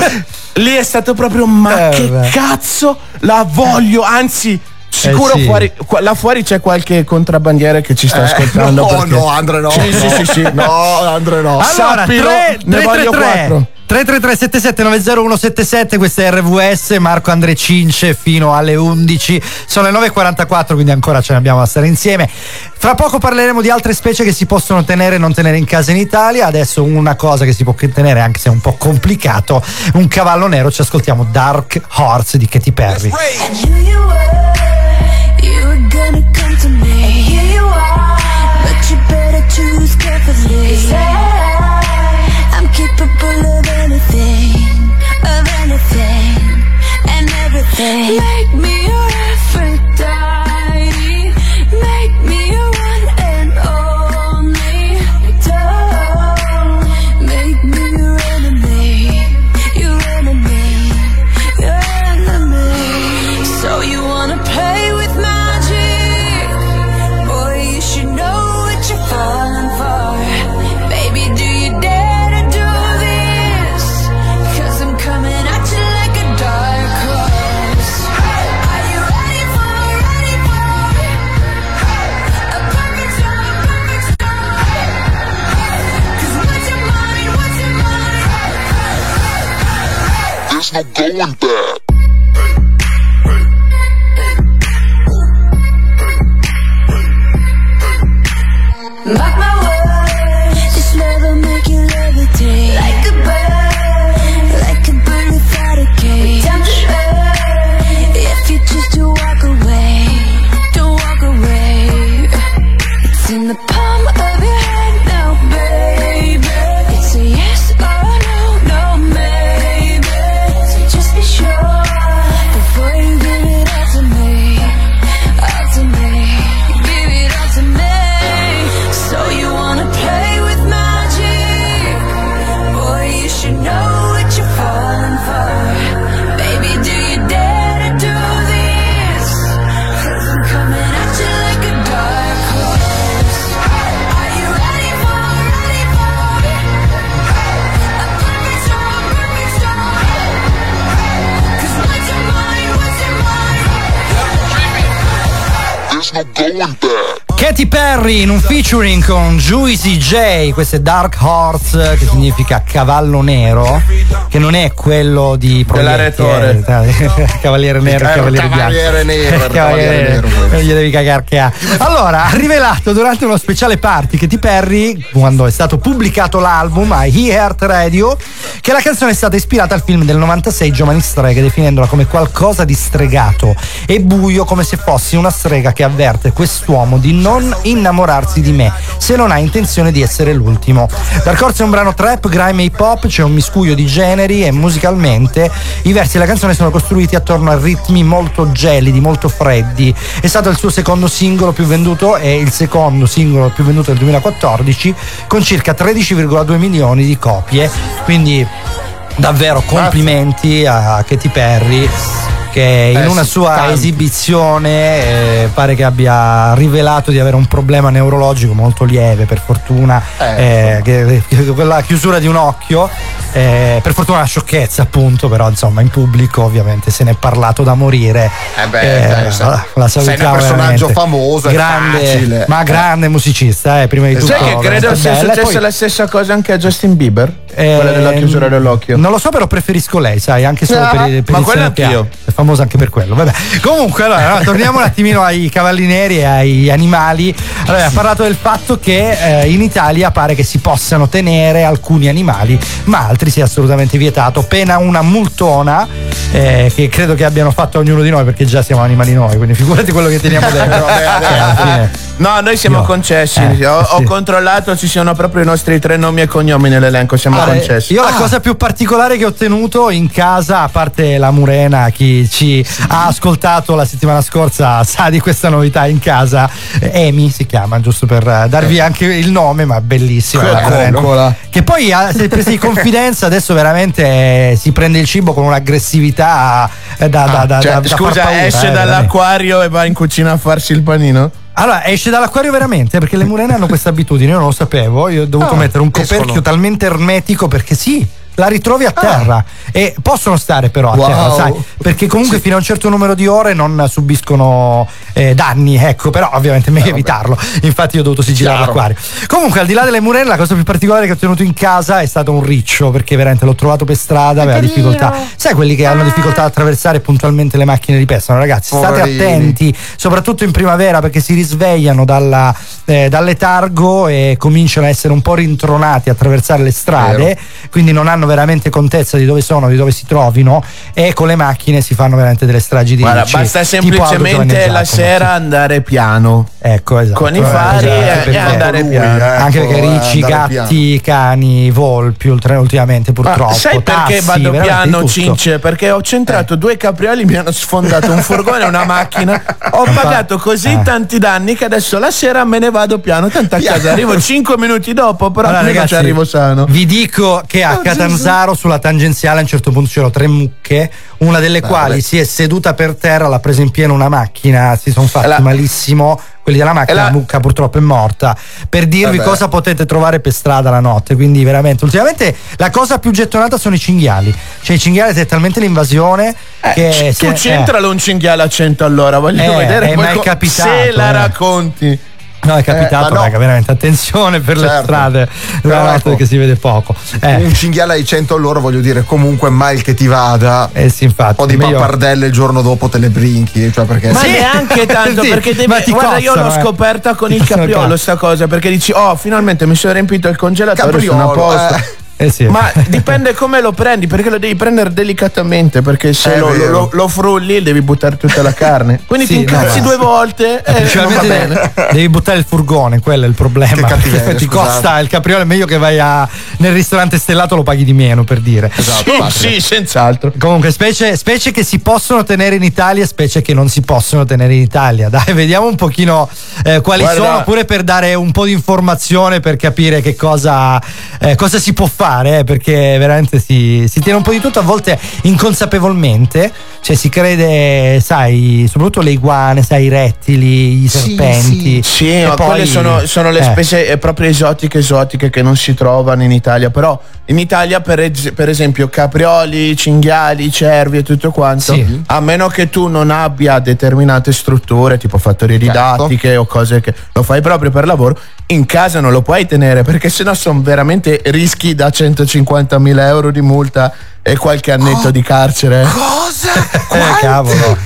Lì è stato proprio, ma Eh, che vabbè. cazzo la voglio, anzi... Sicuro Eh, sì. fuori, là fuori c'è qualche contrabbandiere che ci sta ascoltando. no, perché- no, Andre, no. Sì, sì, sì, sì. No, Andre, no. Allora, Sappilo, 3, ne voglio 4. 333 7790 questa è RVS, Marco Andre Cince fino alle 11. Sono le 9.44, quindi ancora ce ne abbiamo da stare insieme. Fra poco parleremo di altre specie che si possono tenere e non tenere in casa in Italia. Adesso una cosa che si può tenere, anche se è un po' complicato, un cavallo nero. Ci ascoltiamo Dark Horse di Katy Perry. Here you everything and everything. có vấn đề Katy Perry in un featuring con Juicy J, questo è Dark Horse, che significa cavallo nero, che non è quello di Proietti, Cavaliere nero e Eh, Cavaliere bianco. Cavaliere nero, Cavaliere nero, non gli devi cagare che ha. Allora, ha rivelato durante uno speciale party Katy Perry, quando è stato pubblicato l'album a E Heart Radio, che la canzone è stata ispirata al film del 96 Giovani Streghe, definendola come qualcosa di stregato e buio, come se fossi una strega che avverte quest'uomo di non innamorarsi di me, se non ha intenzione di essere l'ultimo. Dark Horse è un brano trap, grime e hip hop, c'è un miscuglio di generi e musicalmente i versi della canzone sono costruiti attorno a ritmi molto gelidi, molto freddi. È stato il suo secondo singolo più venduto e il secondo singolo più venduto del 2014 con circa 13,2 milioni di copie. Quindi davvero complimenti a Katy Perry che in Eh una sua tanti. esibizione eh, pare che abbia rivelato di avere un problema neurologico molto lieve per fortuna eh, che, che- quella chiusura di un occhio eh, per fortuna una sciocchezza appunto però insomma in pubblico ovviamente se ne è parlato da morire Eh beh, dai, sai- la, la sei un personaggio veramente. famoso, grande, ma Eh. grande musicista eh, prima di tutto Sai che credo sia successa poi- la stessa cosa anche a Justin Bieber? eh, Quella della chiusura dell'occhio. Non lo so, però preferisco lei, sai, anche solo Ah, per, per ma piano. anch'io. È famosa anche per quello. Vabbè. Comunque, allora, no, torniamo un attimino ai cavalli neri e ai animali. Allora, ha parlato del fatto che eh, in Italia pare che si possano tenere alcuni animali, ma altri sia assolutamente vietato. Pena una multona eh, che credo che abbiano fatto ognuno di noi, perché già siamo animali noi, quindi figurati quello che teniamo dentro. Vabbè, Cioè, No, noi siamo Io- concessi. Eh, ho, ho sì. controllato, ci sono proprio i nostri tre nomi e cognomi nell'elenco. Siamo Allora, concessi. Io la cosa più particolare che ho ottenuto in casa, a parte la Murena, chi ci ha ascoltato la settimana scorsa sa di questa novità in casa. Eh, Amy si chiama, giusto per eh, darvi anche il nome, ma bellissima. Che poi si è presa di confidenza, adesso veramente eh, si prende il cibo con un'aggressività eh, da, da, da, Cioè, da- scusa, paura, esce eh, veramente. dall'acquario e va in cucina a farsi il panino? Allora, esce dall'acquario veramente perché le murene hanno questa abitudine, io non lo sapevo, io ho dovuto Ah, mettere un coperchio escono. talmente ermetico perché sì. La ritrovi a terra e possono stare però a Wow. terra, sai, perché comunque fino a un certo numero di ore non subiscono eh, danni, ecco, però ovviamente è meglio evitarlo. Infatti io ho dovuto sigillare l'acquario. Comunque, al di là delle murene, la cosa più particolare che ho tenuto in casa è stato un riccio, perché veramente l'ho trovato per strada, aveva difficoltà. Sai quelli che hanno difficoltà ad attraversare puntualmente le macchine di pestano, ragazzi, state Poverini. attenti, soprattutto in primavera, perché si risvegliano dalla, eh, dal letargo e cominciano a essere un po' rintronati a attraversare le strade, quindi non hanno veramente contezza di dove sono, di dove si trovino e con le macchine si fanno veramente delle stragi di Guarda, ricci, basta semplicemente la sera andare piano. Ecco, esatto. Con i fari Esatto, e- perché- e andare Lui, piano. ecco, anche perché ricci, andare gatti, cani, volpi ultimamente purtroppo. Ma sai perché tassi, vado piano. Cince? Perché ho centrato due caprioli, mi hanno sfondato un furgone e una macchina. Ho pagato così Eh. tanti danni che adesso la sera me ne vado piano. Tanto a casa arrivo 5 minuti dopo, però Allora, ragazzi, arrivo sano. Vi dico che a Catanzaro sulla tangenziale a un certo punto c'erano tre mucche, una delle quali vabbè. si è seduta per terra, l'ha presa in pieno una macchina, si sono fatti la- malissimo. Quelli della macchina, la- la mucca purtroppo è morta. Per dirvi Vabbè. cosa potete trovare per strada la notte. Quindi, veramente, ultimamente la cosa più gettonata sono i cinghiali. Cioè, i cinghiali è talmente l'invasione che. Eh, tu se- centralo un cinghiale a 100 all'ora, voglio Eh, vedere è mai co- capitato, se la eh. racconti. No, è capitato, Eh, no. raga, veramente attenzione per le Certo. strade la ecco, perché si vede poco. Eh, Un cinghiale ai 100 all'ora, voglio dire, comunque mal che ti vada. eh sì, infatti. Un po' di meglio- pappardelle il giorno dopo te le brinchi, cioè perché Ma Sì. neanche tanto, Sì, perché devi. ma ti Guarda, io l'ho eh. scoperta con Ti il capriolo, sta cosa, perché dici, oh, finalmente mi sono riempito il congelatore, sono a Capriolo, posto. Eh. Eh sì. Ma dipende come lo prendi, perché lo devi prendere delicatamente, perché se lo, lo- lo frulli devi buttare tutta la carne. Quindi Sì, ti incazzi no, due volte e non va bene. devi, buttare il furgone, quello è il problema. Che cattiveria, ti scusate. costa il capriolo, è meglio che vai a- nel ristorante stellato lo paghi di meno per dire. Esatto, Sì, sì, senz'altro. Comunque, specie, specie che si possono tenere in Italia, specie che non si possono tenere in Italia. Dai, vediamo un pochino eh, quali Guarda- sono, pure per dare un po' di informazione per capire che cosa, eh, cosa si può fare, eh, perché veramente si, si tiene un po' di tutto, a volte inconsapevolmente, cioè si crede, sai, soprattutto le iguane, sai, i rettili, i Sì, serpenti. Sì, E ma poi- quelle sono, sono le eh. specie eh, proprio esotiche esotiche che non si trovano in Italia. Però in Italia, per, es- per esempio, caprioli, cinghiali, cervi e tutto quanto, Sì. a meno che tu non abbia determinate strutture, tipo fattorie Certo. didattiche o cose che lo fai proprio per lavoro, in casa non lo puoi tenere perché sennò sono veramente rischi da 150.000 euro di multa e qualche annetto di carcere. Cosa? Eh, cavolo.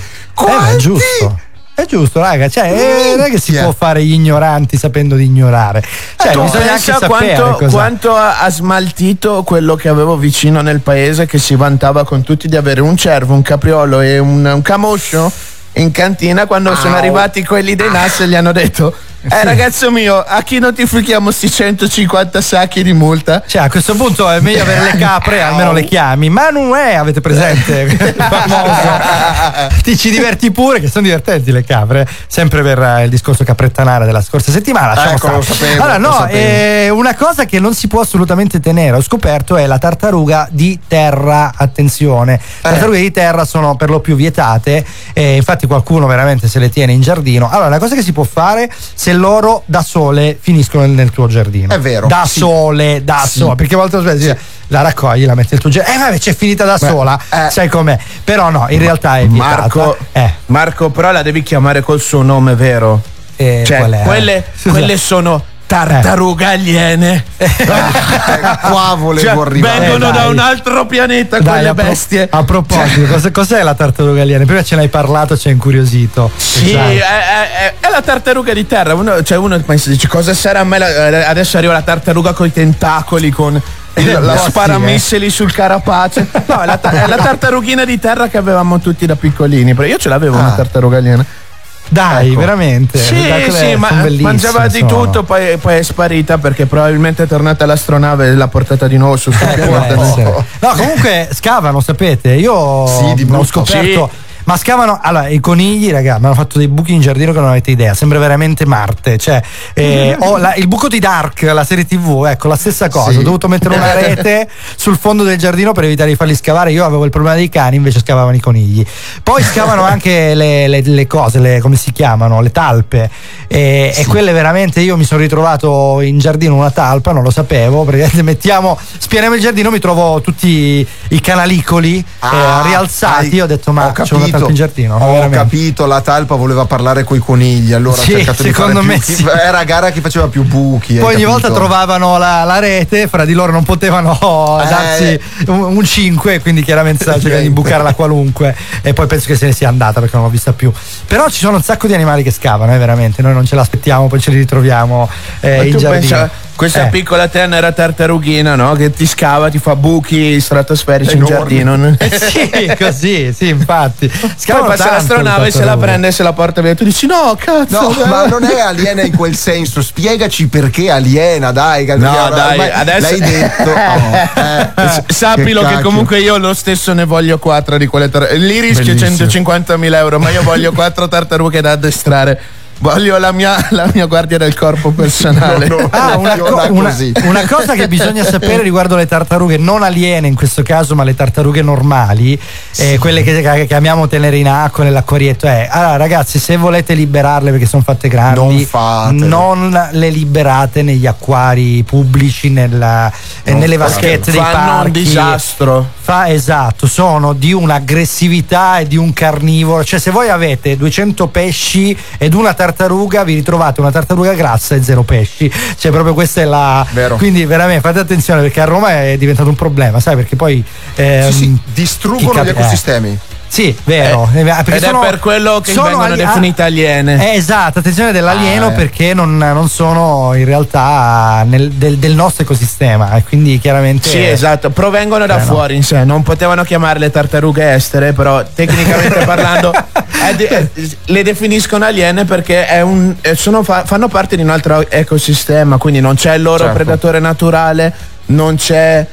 Eh, ma è giusto. È giusto, raga. Cioè, eh, non è che si può fare gli ignoranti sapendo di ignorare. Cioè, Tu bisogna anche sapere quanto, cosa. quanto ha, smaltito quello che avevo vicino nel paese che si vantava con tutti di avere un cervo, un capriolo e un, un camoscio in cantina quando sono arrivati quelli dei NAS e gli hanno detto eh ragazzo mio a chi notifichiamo sti 150 sacchi di multa Cioè, a questo punto è meglio avere le capre, almeno le chiami. Manuè, avete presente? Famoso. Ti ci diverti pure, che sono divertenti le capre. Sempre per eh, il discorso caprettanare della scorsa settimana. lasciamo Ecco, sapevo, allora, lo no, eh, una cosa che non si può assolutamente tenere, ho scoperto, è la tartaruga di terra. Attenzione, le tartarughe di terra sono per lo più vietate. Infatti, qualcuno veramente se le tiene in giardino. Allora, la cosa che si può fare se loro da sole finiscono nel tuo giardino. È vero, Da sì. sole, da Sì. sole. Perché a volte dice, la raccogli, la metti nel tuo giardino. Eh, vabbè, c'è finita da sola. eh. Sai com'è? Però no, in realtà è vietata. Marco, Eh, Marco però la devi chiamare col suo nome vero eh, cioè quelle, quelle sono tartarughe aliene Eh, qua volevo Cioè, arrivare. vengono Eh, da un altro pianeta Dai, quelle a pro- bestie A proposito, cos'è, cos'è la tartaruga aliena? Prima ce l'hai parlato, ci hai incuriosito. Sì, Sai. è, è- è la tartaruga di terra. Uno, cioè uno pensa, dice, cosa sarà a me? la- adesso arriva la tartaruga con i tentacoli, con la sì, sparamissili sul carapace. No, è la, ta- è la tartarughina di terra che avevamo tutti da piccolini. Io ce l'avevo una Ah. tartaruga aliena. Dai, Ecco. veramente. Sì, sì, ma bellissime, mangiava di sono. tutto, poi, poi è sparita perché probabilmente è tornata l'astronave e l'ha portata di nuovo sul suo Eh, pianeta. No, comunque scavano, sapete. Io Sì, ho brutto. Scoperto. Mascavano, allora, i conigli, raga, mi hanno fatto dei buchi in giardino che non avete idea. Sembra veramente Marte. Cioè, eh, ho la- il buco di Dark, la serie TV, ecco, la stessa cosa. Sì. Ho dovuto mettere una rete sul fondo del giardino per evitare di farli scavare. Io avevo il problema dei cani, invece scavavano i conigli. Poi scavano anche le, le- le cose, le- come si chiamano? Le talpe. E, e quelle veramente io mi sono ritrovato in giardino una talpa, non lo sapevo. Perché mettiamo, spianiamo il giardino, mi trovo tutti i canalicoli Ah, eh, rialzati. hai- Ho detto, ma ho c'è una talpa in giardino. Ho veramente. capito, la talpa voleva parlare coi conigli, allora Sì, ha cercato di secondo fare me più, sì. Era gara chi faceva più buchi. Poi ogni volta trovavano la, la rete, fra di loro non potevano Eh. darsi un, 5, quindi chiaramente stava cercando di bucare la qualunque. E poi penso che se ne sia andata perché non l'ho vista più. Però ci sono un sacco di animali che scavano, eh, veramente. Noi non ce l'aspettiamo, poi ce li ritroviamo eh, in giardino. pensa, questa Eh. piccola tenera tartarughina, no? Che ti scava, ti fa buchi stratosferici in Enormi. giardino. sì, così, sì, infatti. Poi Scavano passa l'astronave se la prende e se la porta via. Tu dici no, cazzo. No, dai." ma non è aliena in quel senso. Spiegaci perché aliena, dai. No, perché dai, ormai adesso l'hai detto. Oh, eh, S- Sappilo che, cacchio. comunque io lo stesso ne voglio quattro di quelle tartarughe. Lì rischio Bellissimo. 150.000 euro, ma io voglio quattro tartarughe da addestrare. Voglio la mia, la mia guardia del corpo personale. No, no. Ah, una, co- una- una cosa che bisogna sapere riguardo le tartarughe non aliene in questo caso, ma le tartarughe normali, eh, quelle che, che chiamiamo tenere in acqua nell'acquarietto, è allora ragazzi, se volete liberarle perché sono fatte grandi, Non non le liberate negli acquari pubblici, nella- eh, nelle vaschette dei Fanno un parchi. disastro. Fa esatto, sono di un'aggressività e di un carnivoro. Cioè, se voi avete 200 pesci ed una tartaruga, vi ritrovate una tartaruga grassa e zero pesci. Cioè, proprio questa è la. Vero. Quindi, veramente fate attenzione perché a Roma è diventato un problema, sai? Perché poi. ehm, Sì, sì, chi distruggono cap- gli eh. Sì, vero. Eh, perché Ed è sono- per quello che sono vengono ali- definite ah, aliene. eh, esatto, attenzione dell'alieno Ah, eh. perché non, non sono in realtà nel- del, del nostro ecosistema e quindi chiaramente Sì, esatto, provengono da Eh, no. fuori in sé, non potevano chiamarle tartarughe estere, però tecnicamente parlando è de- è- le definiscono aliene perché è un- eh, sono fa- fanno parte di un altro ecosistema, quindi non c'è il loro Certo. predatore naturale, non c'è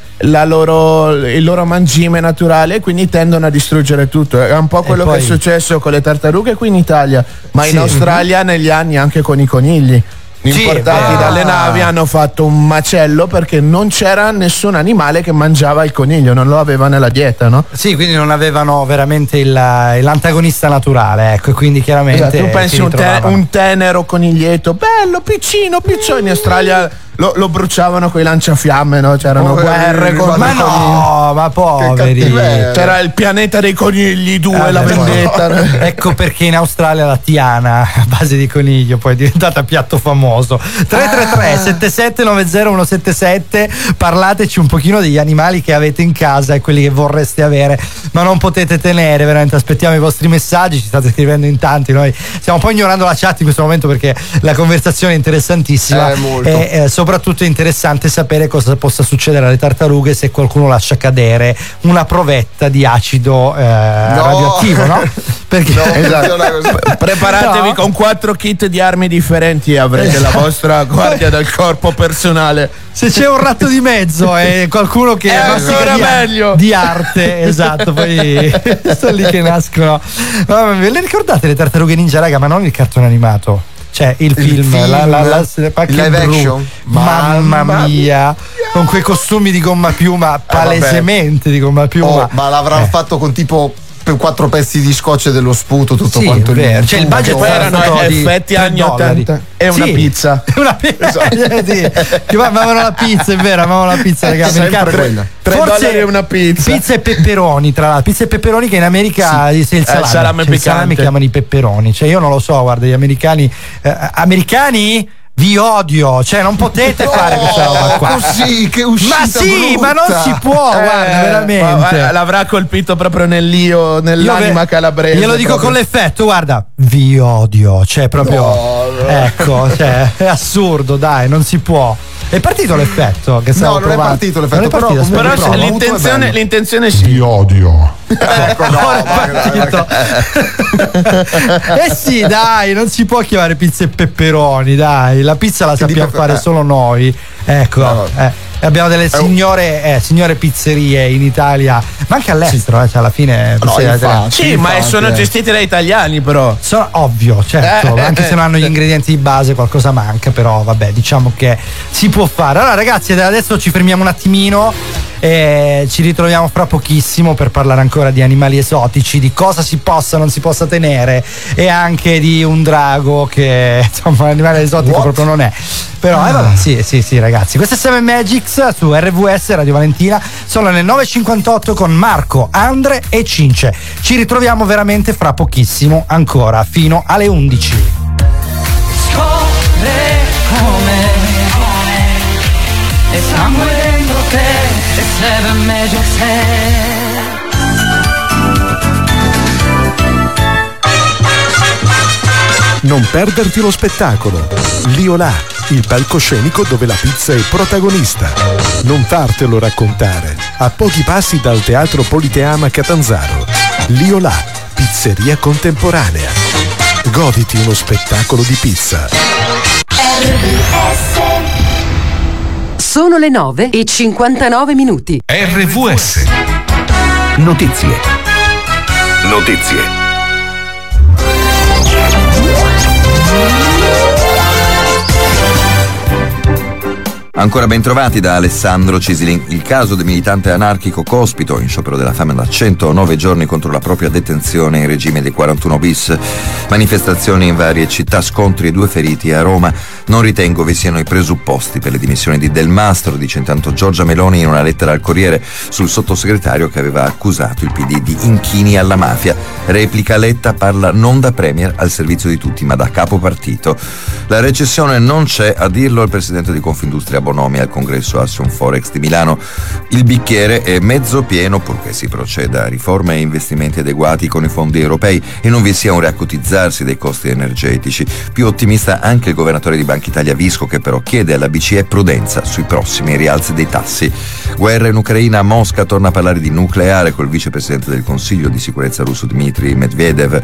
loro- il loro mangime naturale, quindi tendono a distruggere tutto. È un po' quello poi- che è successo con le tartarughe qui in Italia, ma Sì. in Australia negli anni anche con i conigli. Sì, Importati ah. dalle navi hanno fatto un macello perché non c'era nessun animale che mangiava il coniglio, non lo aveva nella dieta, no? Sì, quindi non avevano veramente il- l'antagonista naturale, ecco, e quindi chiaramente. Esatto, tu pensi si un, te- un tenero coniglietto, bello, piccino, piccino, in Australia lo, lo bruciavano con i lanciafiamme, no? C'erano Oh, guerre eh, con Ma no, ma poveri. cattiveria. C'era il pianeta dei conigli 2, Ah, la vendetta. Ecco perché in Australia la tiana a base di coniglio poi è diventata piatto famoso. 333 7790 177 parlateci un pochino degli animali che avete in casa e quelli che vorreste avere, ma non potete tenere, veramente aspettiamo i vostri messaggi, ci state scrivendo in tanti, noi stiamo un po' ignorando la chat in questo momento perché la conversazione è interessantissima Eh, molto. e eh, soprattutto è interessante sapere cosa possa succedere alle tartarughe se qualcuno lascia cadere una provetta di acido eh, radioattivo, no? Perché No, Esatto. Preparatevi No. con quattro kit di armi differenti e avrete la vostra guardia del corpo personale. se c'è un ratto di mezzo e qualcuno che È ancora di, meglio. di arte, esatto, poi sono lì che nascono. Ve le ricordate le tartarughe ninja, raga? Ma non il cartone animato. Cioè il, film, film, la, la, la, il Pac live action? Mamma Mamma mia, con quei costumi di gomma piuma, palesemente di gomma piuma. Oh, ma l'avranno Eh. fatto con tipo quattro pezzi di scotch e dello sputo, tutto Sì, quanto vero. Cioè, il budget Poi Era erano effetti anni dollari. 80 e una Sì. pizza. Una pizza, sì. Che ma- amavano la pizza, è vero, amavano la pizza, ragazzi. Sempre quella. Tre dollari e una pizza. Pizza e peperoni, tra l'altro. Pizza e peperoni che in America il salame. il salame C'è il salame chiamano i peperoni. Cioè, io non lo so, guarda, gli americani. eh, americani? Vi odio, cioè non potete fare questa roba qua. Così, che uscita Ma sì, brutta. ma non si può, guarda, Eh, ma- veramente. ma l'avrà colpito proprio nell'io, Io nell'anima ve- calabrese. Glielo dico proprio. con l'effetto, guarda, vi odio, cioè proprio No, no. ecco, cioè, è assurdo, dai, non si può. È partito l'effetto che stavo No, non è partito l'effetto, Non è partito, però Però è l'intenzione, l'intenzione sì. odio. Ecco, no, Ora è partito. eh sì, dai, non si può chiamare pizza e peperoni, dai. La pizza la sappiamo fare eh. solo noi. Ecco. No. eh. E abbiamo delle signore, eh, signore pizzerie in Italia, ma anche all'estero, eh, cioè alla fine. pizzerie italiane. Sì, ma sono gestite da italiani, però. Sono ovvio, certo, Eh, anche se non hanno gli ingredienti di base qualcosa manca, però vabbè, diciamo che si può fare. Allora ragazzi, adesso ci fermiamo un attimino e ci ritroviamo fra pochissimo per parlare ancora di animali esotici, di cosa si possa o non si possa tenere e anche di un drago che insomma un animale esotico proprio non è. Però eh, vabbè, sì, sì, sì ragazzi, questo è 7 Magics su RVS Radio Valentina, sono le 9.58 con Marco, Andre e Cince. Ci ritroviamo veramente fra pochissimo ancora, fino alle 11. Scopre come. E sangue dentro te E Seven Magic Non perderti lo spettacolo. Liolà, il palcoscenico dove la pizza è protagonista. Non fartelo raccontare. A pochi passi dal Teatro Politeama Catanzaro. Liolà, pizzeria contemporanea. Goditi uno spettacolo di pizza. Sono le 9 e 59 minuti. RVS. Notizie. Notizie. Ancora ben trovati da Alessandro Cisilin. Il caso del militante anarchico Cospito, in sciopero della fame da 109 giorni contro la propria detenzione in regime dei 41 bis. Manifestazioni in varie città, scontri e due feriti a Roma. Non ritengo vi siano i presupposti per le dimissioni di Del Mastro, dice intanto Giorgia Meloni in una lettera al Corriere sul sottosegretario che aveva accusato il PD di inchini alla mafia. Replica Letta parla non da premier al servizio di tutti, ma da capo partito. La recessione non c'è, a dirlo il presidente di Confindustria Bonomi al congresso Assun Forex di Milano. Il bicchiere è mezzo pieno purché si proceda a riforme e investimenti adeguati con i fondi europei e non vi sia un riacutizzarsi dei costi energetici. Più ottimista anche il governatore di Banca Italia Visco che però chiede alla BCE prudenza sui prossimi rialzi dei tassi. Guerra in Ucraina, Mosca torna a parlare di nucleare col vicepresidente del Consiglio di sicurezza russo Dmitry Medvedev.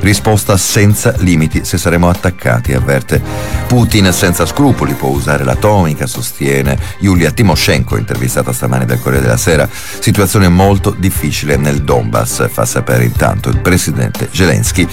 Risposta senza limiti se saremo attaccati, avverte. Putin senza scrupoli può usare l'atomica, sostiene Yulia Timoshenko, intervistata stamane dal Corriere della Sera. Situazione molto difficile nel Donbass, fa sapere intanto il presidente Zelensky.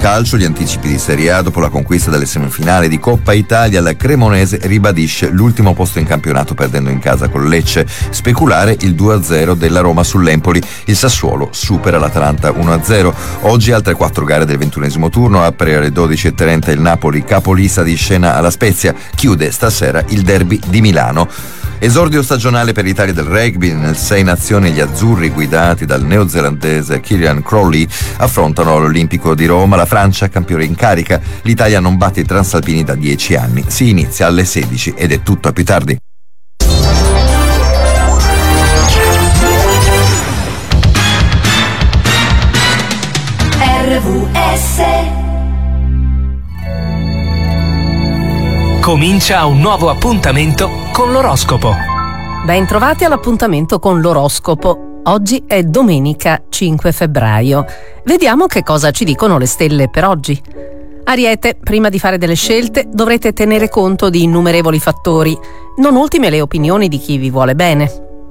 Calcio, gli anticipi di Serie A dopo la conquista delle semifinali di Coppa Italia, la Cremonese ribadisce l'ultimo posto in campionato perdendo in casa con Lecce. Speculare il 2-0 della Roma sull'Empoli. Il Sassuolo supera l'Atalanta 1-0. Oggi altre quattro gare del ventunesimo turno. Apre alle 12.30 il Napoli, capolista di scena alla Spezia. Chiude stasera il derby di Milano. Esordio stagionale per l'Italia del rugby, nel Sei Nazioni gli azzurri guidati dal neozelandese Kieran Crowley affrontano l'Olimpico di Roma, la Francia campione in carica, l'Italia non batte i transalpini da 10 anni, si inizia alle 16 ed è tutto a più tardi. RVS Comincia un nuovo appuntamento con l'oroscopo. Ben trovati all'appuntamento con l'oroscopo. Oggi è domenica 5 febbraio. Vediamo che cosa ci dicono le stelle per oggi. Ariete, prima di fare delle scelte dovrete tenere conto di innumerevoli fattori, non ultime le opinioni di chi vi vuole bene.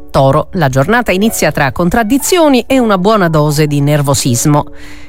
Toro, la giornata inizia tra contraddizioni e una buona dose di nervosismo.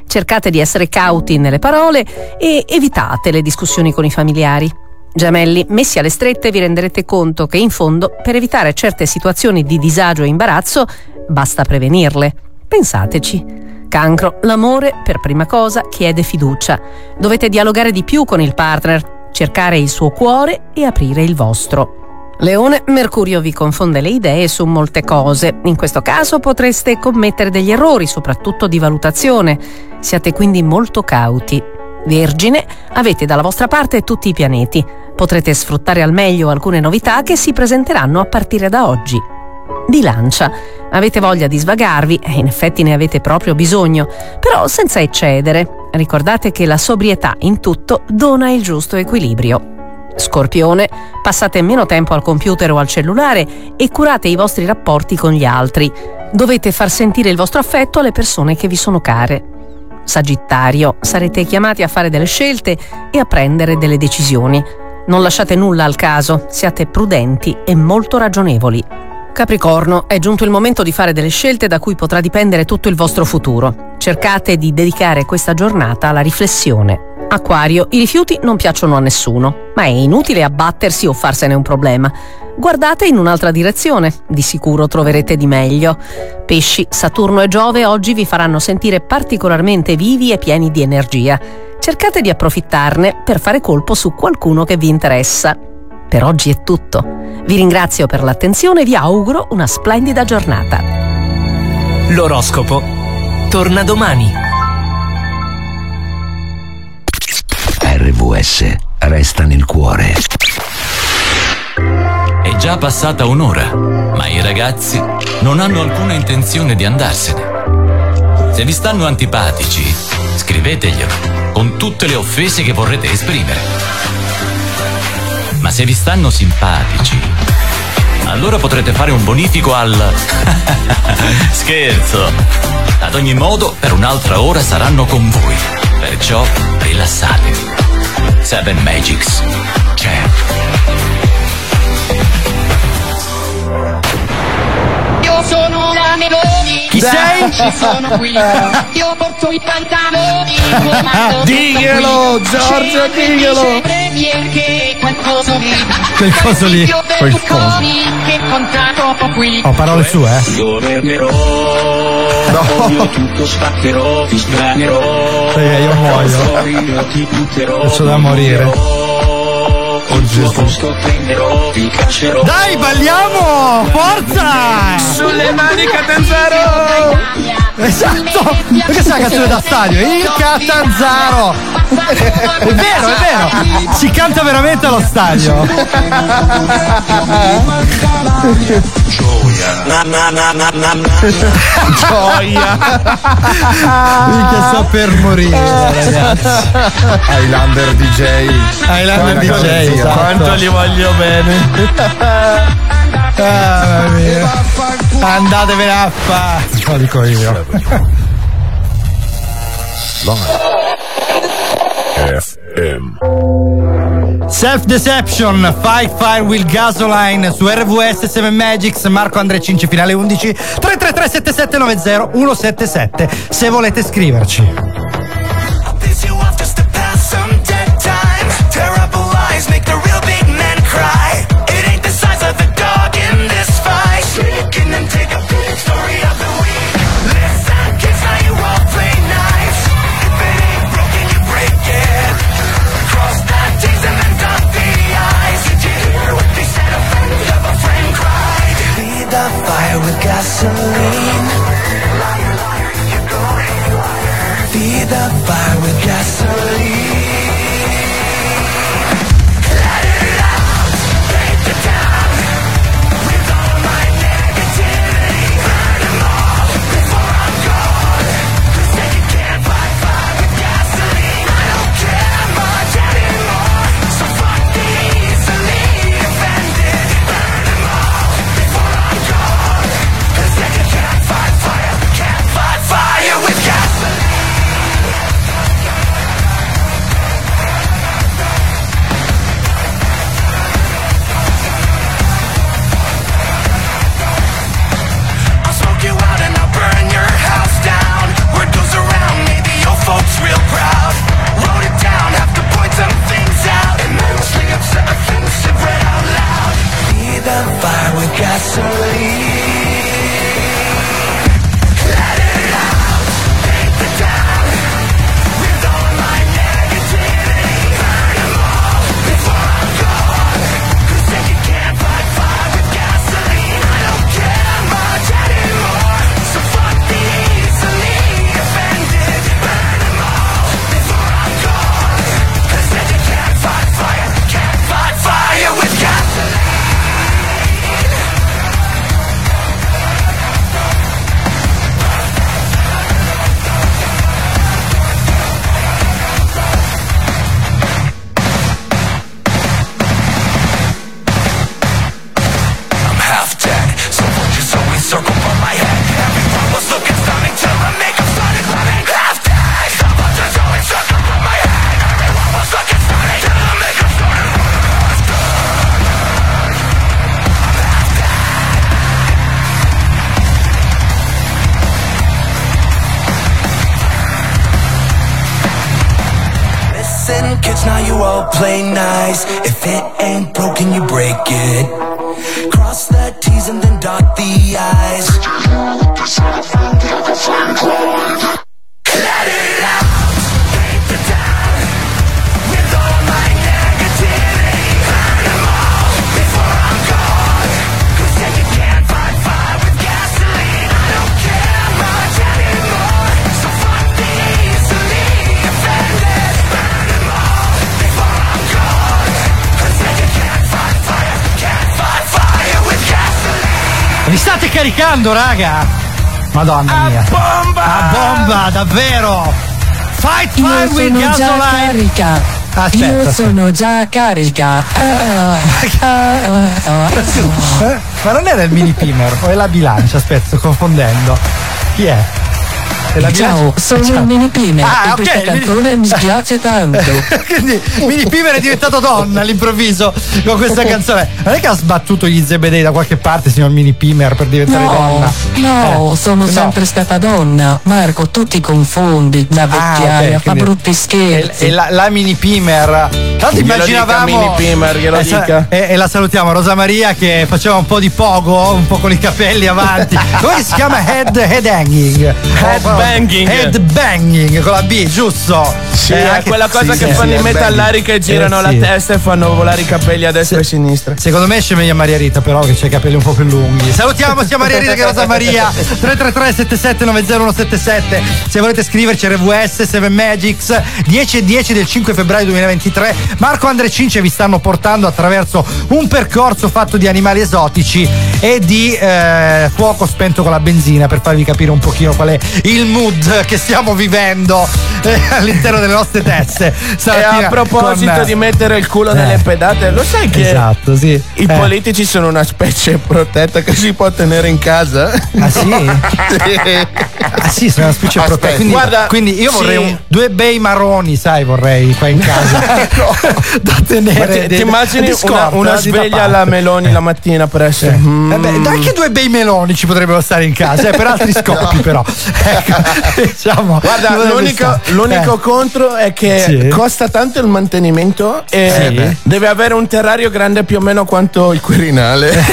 Cercate di essere cauti nelle parole e evitate le discussioni con i familiari. Gemelli, messi alle strette vi renderete conto che in fondo per evitare certe situazioni di disagio e imbarazzo basta prevenirle. Pensateci. Cancro, l'amore per prima cosa chiede fiducia. Dovete dialogare di più con il partner, cercare il suo cuore e aprire il vostro. Leone, Mercurio vi confonde le idee su molte cose. In questo caso potreste commettere degli errori, soprattutto di valutazione. Siate quindi molto cauti. Vergine, avete dalla vostra parte tutti i pianeti. Potrete sfruttare al meglio alcune novità che si presenteranno a partire da oggi. Bilancia, avete voglia di svagarvi e in effetti ne avete proprio bisogno, però senza eccedere. Ricordate che la sobrietà in tutto dona il giusto equilibrio. Scorpione, passate meno tempo al computer o al cellulare e curate i vostri rapporti con gli altri. Dovete far sentire il vostro affetto alle persone che vi sono care. Sagittario, sarete chiamati a fare delle scelte e a prendere delle decisioni. Non lasciate nulla al caso, siate prudenti e molto ragionevoli. Capricorno, è giunto il momento di fare delle scelte da cui potrà dipendere tutto il vostro futuro. Cercate di dedicare questa giornata alla riflessione. Acquario, i rifiuti non piacciono a nessuno, ma è inutile abbattersi o farsene un problema. Guardate in un'altra direzione, di sicuro troverete di meglio. Pesci, Saturno e Giove oggi vi faranno sentire particolarmente vivi e pieni di energia. Cercate di approfittarne per fare colpo su qualcuno che vi interessa. Per oggi è tutto. Vi ringrazio per l'attenzione e vi auguro una splendida giornata. L'oroscopo torna domani. RVS resta nel cuore. È già passata un'ora, ma i ragazzi non hanno alcuna intenzione di andarsene. Se vi stanno antipatici, scriveteglielo con tutte le offese che vorrete esprimere. Ma se vi stanno simpatici, allora potrete fare un bonifico al... Scherzo! Ad ogni modo, per un'altra ora saranno con voi. Perciò rilassatevi. Seven Magics c'è. Sono la Meloni. Chi sei? Ci sono qui. Io porto i pantaloni. comando Diglielo. Giorgio, diglielo. che quel coso lì. Quel coso lì. Berlusconi che conta troppo qui. Ho parole sue, eh? Governerò, io tutto spaccherò, ti sbranerò. Sì, io muoio. Io ti butterò. Adesso da morire. Prenderò, caccerò. Dai, balliamo! Forza! Sulle mani Catanzaro! Esatto! Perché sai la canzone da stadio? Il Catanzaro! È vero, è vero! Si canta veramente allo stadio! Gioia! Minchia, sto per morire, ragazzi! Highlander DJ. Highlander DJ, esatto. Quanto li voglio bene! Ah. Andatevene a fa! Lo dico io. Self Deception, Fight Fire Will Gasoline su RVS 7 Magics, Marco Andre Cinci, finale 11 333 7790 177 se volete scriverci. Cry. Caricando, raga! Madonna mia. bomba! A bomba, davvero! Fight fire Io with sono già gasoline! carica. Aspetta, Io aspetta. sono già carica. Ma non era il mini pimer, o è la bilancia? Aspetta, sto confondendo. Chi è? La Ciao, sono Ciao. mini pimer Ah, ok, questa canzone mi piace tanto. Quindi Mini Pimer è diventato donna all'improvviso con questa canzone. Non è che ha sbattuto gli zebedei da qualche parte, signor Mini Pimer, per diventare No, donna. No, Eh, sono no. sempre stata donna. Marco, tu ti confondi, la Ah, vecchiaia, ok, fa quindi- brutti scherzi. E la, la mini Pimer. Tanto immaginavamo. dica, Mini Pimer, glielo Eh, dica. E, e la salutiamo, Rosa Maria che faceva un po' di pogo, un po' con i capelli avanti. Come si chiama? Head, head hanging. Headbanging. Head banging con la B, giusto? Sì, Eh, è anche- quella cosa sì, che sì, fanno sì, i metallari che girano Eh, la sì. testa e fanno volare i capelli a destra e a sinistra. Secondo me esce meglio Maria Rita, però, che c'ha i capelli un po' più lunghi. Salutiamo sia Maria Rita che Rosa Maria. 333 77 Se volete scriverci RVS 7 Magics 10 e 10 del 5 febbraio 2023. Marco Andre Cince vi stanno portando attraverso un percorso fatto di animali esotici e di eh, fuoco spento con la benzina per farvi capire un pochino qual è il mood che stiamo vivendo eh, all'interno delle nostre teste. E a proposito con- di mettere il culo Eh. nelle pedate, lo sai che Esatto, sì. i Eh. politici sono una specie protetta che si può tenere in casa? Ah sì? Sì. Ah sì, sono una specie protetta. Quindi, guarda, quindi io vorrei sì. un- due bei marroni, sai, vorrei qua in casa. da tenere. ti, immagini una, una sveglia alla. Meloni la mattina presto? Mm. Eh beh, anche due bei meloni ci potrebbero stare in casa, eh, per altri scopi però. Ecco, diciamo, Guarda, l'unico, l'unico Eh. contro è che Sì. costa tanto il mantenimento e Sì. deve avere un terrario grande più o meno quanto il Quirinale.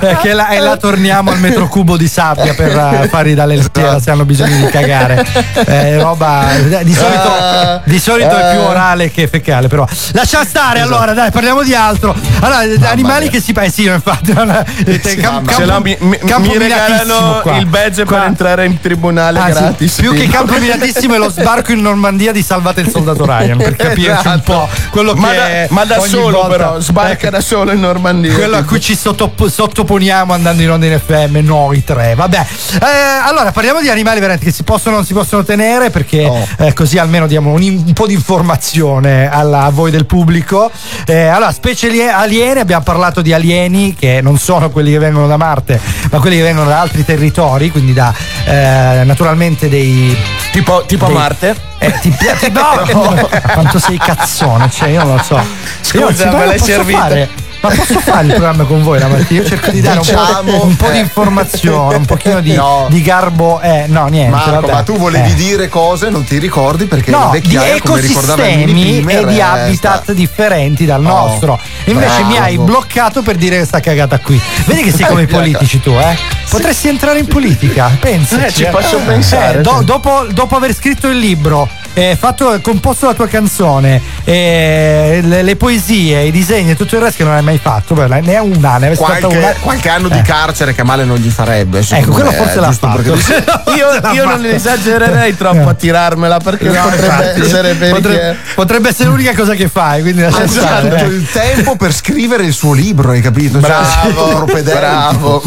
Perché là, e là torniamo al metro cubo di sabbia per eh, fargli dalle sera se hanno bisogno di cagare. Eh, roba di solito, Ah. di solito è più Ah. orale che fecale, però. Lascia stare allora, dai, parliamo di altro. Allora, animali che si eh sì, infatti. Sì, cam- mamma. campo- Ce l'ho, mi, mi- mi regalano qua. il badge Qua. per entrare in tribunale Ah, sì, gratis. Più che campo minatissimo è lo sbarco in Normandia di Salvate il soldato Ryan per capirci un Esatto. po' quello che ma da, è ma da solo volta. però, sbarca Ecco. da solo in Normandia. Quello a cui ci sottop- sottoponiamo andando in onda in FM, noi tre. Vabbè. Eh, allora, parliamo di animali veramente che si possono o non si possono tenere perché Oh. eh, così almeno diamo un, un po' di informazione alla- a voi del pubblico. Eh, allora, specie lie- aliene, abbiamo parlato di alieni che non sono quelli che vengono da Marte, ma quelli che vengono da altri territori, quindi da eh, naturalmente dei tipo, tipo dei- Marte? Eh, ti piace? No, quanto sei cazzone, cioè io non lo so. Io Scusa, me ma l'hai posso servita. fare- Ma posso fare il programma con voi la mattina? Io cerco di dare un po', Diciamo, un po' di eh. informazione, un pochino di, No. di garbo. Eh, no, niente. Marco, vabbè. ma tu volevi Eh. dire cose, non ti ricordi perché No, la di vecchiaia, come ricordava il mini ecosistemi e di eh, habitat differenti dal Oh, nostro. Invece mi bravo. hai bloccato per dire questa cagata qui. Vedi che sei come i politici tu, eh? Potresti entrare in politica, pensa. Eh, ci posso pensare, sì. dopo, dopo aver scritto il libro, eh, fatto, composto la tua canzone, eh, le, le poesie, i disegni e tutto il resto che non hai mai fatto, beh, ne è una, ne avessi fatta una. Qualche, qualche anno di Eh. carcere che male non gli farebbe. Ecco, quello me, forse eh, l'ha fatto. dice- Io, io non esagererei troppo a tirarmela perché No, potrebbe infatti. essere Potrebbe, potrebbe essere l'unica cosa che fai, quindi Ha usato eh. il tempo per scrivere il suo libro, hai capito? Cioè, Bravo, bravo.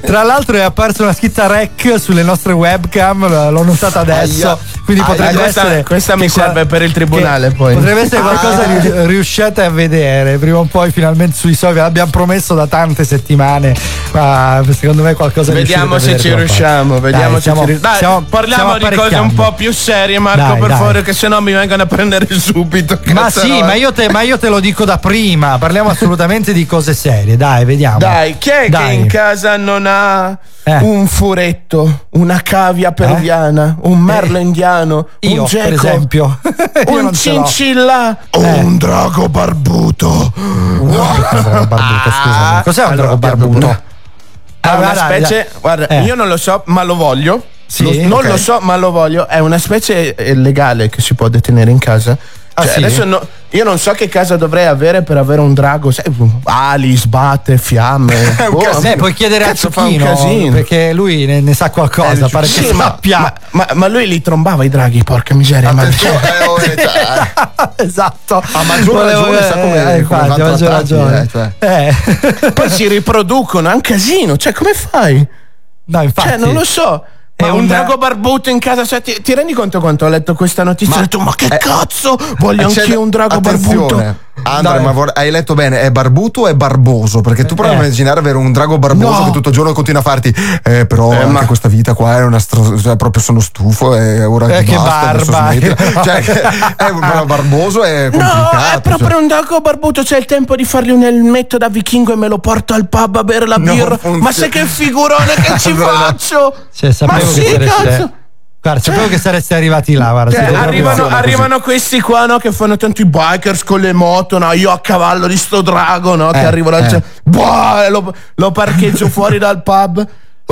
Tra l'altro è apparsa una scritta rec sulle nostre webcam, l'ho notata adesso, Aia. quindi Ah, potrebbe essere questa mi serve per il tribunale poi. Potrebbe essere Ah. qualcosa che riuscite a vedere prima o poi finalmente sui social. L'abbiamo promesso da tante settimane, ma secondo me qualcosa Vediamo se ci riusciamo, vediamo se ci riusciamo. Dai, parliamo di cose un po' più serie, Marco, Dai, per dai. favore, che sennò mi vengono a prendere subito. Ma sì, ma io, te, ma io te lo dico da prima. Parliamo assolutamente di cose serie. Dai, vediamo. Dai, chi è Dai. che in casa non ha un furetto, una cavia peruviana, un merlo indiano, Io, un per geco, esempio. Io un cincilla, un drago barbuto. barbuto, scusami. Cos'è un Allora, drago barbuto? È Ah, una specie, dai. guarda, Eh. io non lo so, ma lo voglio. Sì, Lo- non ok. lo so, ma lo voglio. È una specie eh, legale che si può detenere in casa. Ah, Cioè, sì? adesso no- io non so che casa dovrei avere per avere un drago. Sai, ali, sbatte, fiamme. Boh, Eh, puoi chiedere a casino. perché lui ne, ne sa qualcosa, Eh, pare sì, che ma, sappia. ma, ma- ma lui li trombava i draghi, porca miseria. Ma... esatto. A maggior Volevo- ragione sa come, eh, come infatti, a maggior ragione. eh, cioè. Eh. Poi si riproducono, è un casino. Cioè, come fai? No, infatti. Cioè, non lo so. È un un- drago barbuto in casa, cioè, ti, ti rendi conto quanto ho letto questa notizia? Ma- ho detto, ma che eh, cazzo? Voglio C'è- anch'io un drago barbuto. Andre, Dai. ma vor- hai letto bene, è barbuto o è barboso? Perché tu provi Eh. a immaginare avere un drago barboso No. che tutto il giorno continua a farti. Eh, però Eh, ma- questa vita qua è una stro- cioè, proprio sono stufo e ora Eh, che basta, adesso barba. cioè, che- è un però barboso è No, è proprio cioè. un drago barbuto. C'è il tempo di fargli un elmetto da vichingo e me lo porto al pub a bere la birra. Ma sai che figurone che ci faccio? Cioè, Ma che sì, cazzo. Guarda, sapevo che sareste arrivati là. Guarda, Cioè, proprio- arrivano, arrivano questi qua no, che fanno tanto i bikers con le moto, no? io a cavallo di sto drago no, che Eh, arrivo dal eh. centro, Boh, lo, lo parcheggio fuori dal pub.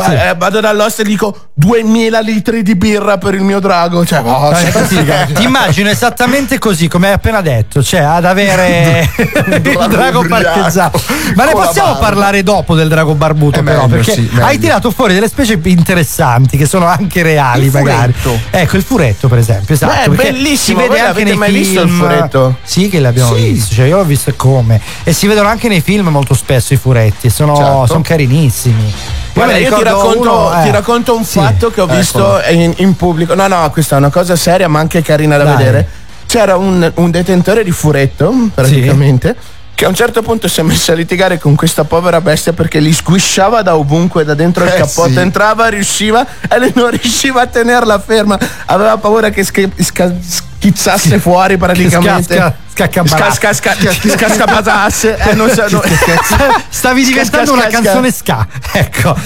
Guarda, eh, vado dall'host e dico 2000 litri di birra per il mio drago. Cioè, No, sai- infatti, ti immagino esattamente così come hai appena detto, cioè ad avere il drago parcheggiato. Ma ne possiamo parlare dopo del drago barbuto, È però, meglio, perché sì, hai tirato fuori delle specie interessanti che sono anche reali, Il magari. furetto. Ecco, il furetto, per esempio, esatto. Beh, bellissimo, Si voi vede anche nei mai visto il film. furetto? Sì, che l'abbiamo Sì. visto, cioè io l'ho visto e come. E si vedono anche nei film molto spesso i furetti, sono, Certo. sono carinissimi. Guarda, io ti racconto, uno, eh. ti racconto un Sì. fatto che ho visto in, in pubblico. No, no, questa è una cosa seria, ma anche carina da Dai. vedere. C'era un, un detentore di furetto, praticamente. Che a un certo punto si è messo a litigare con questa povera bestia perché li sguisciava da ovunque, da dentro il Eh, cappotto, sì. entrava, riusciva e lei non riusciva a tenerla ferma. Aveva paura che schi- sca- schizzasse fuori praticamente. scascapatasse. Eh, non so, no- Stavi diventando una canzone ska. Ecco.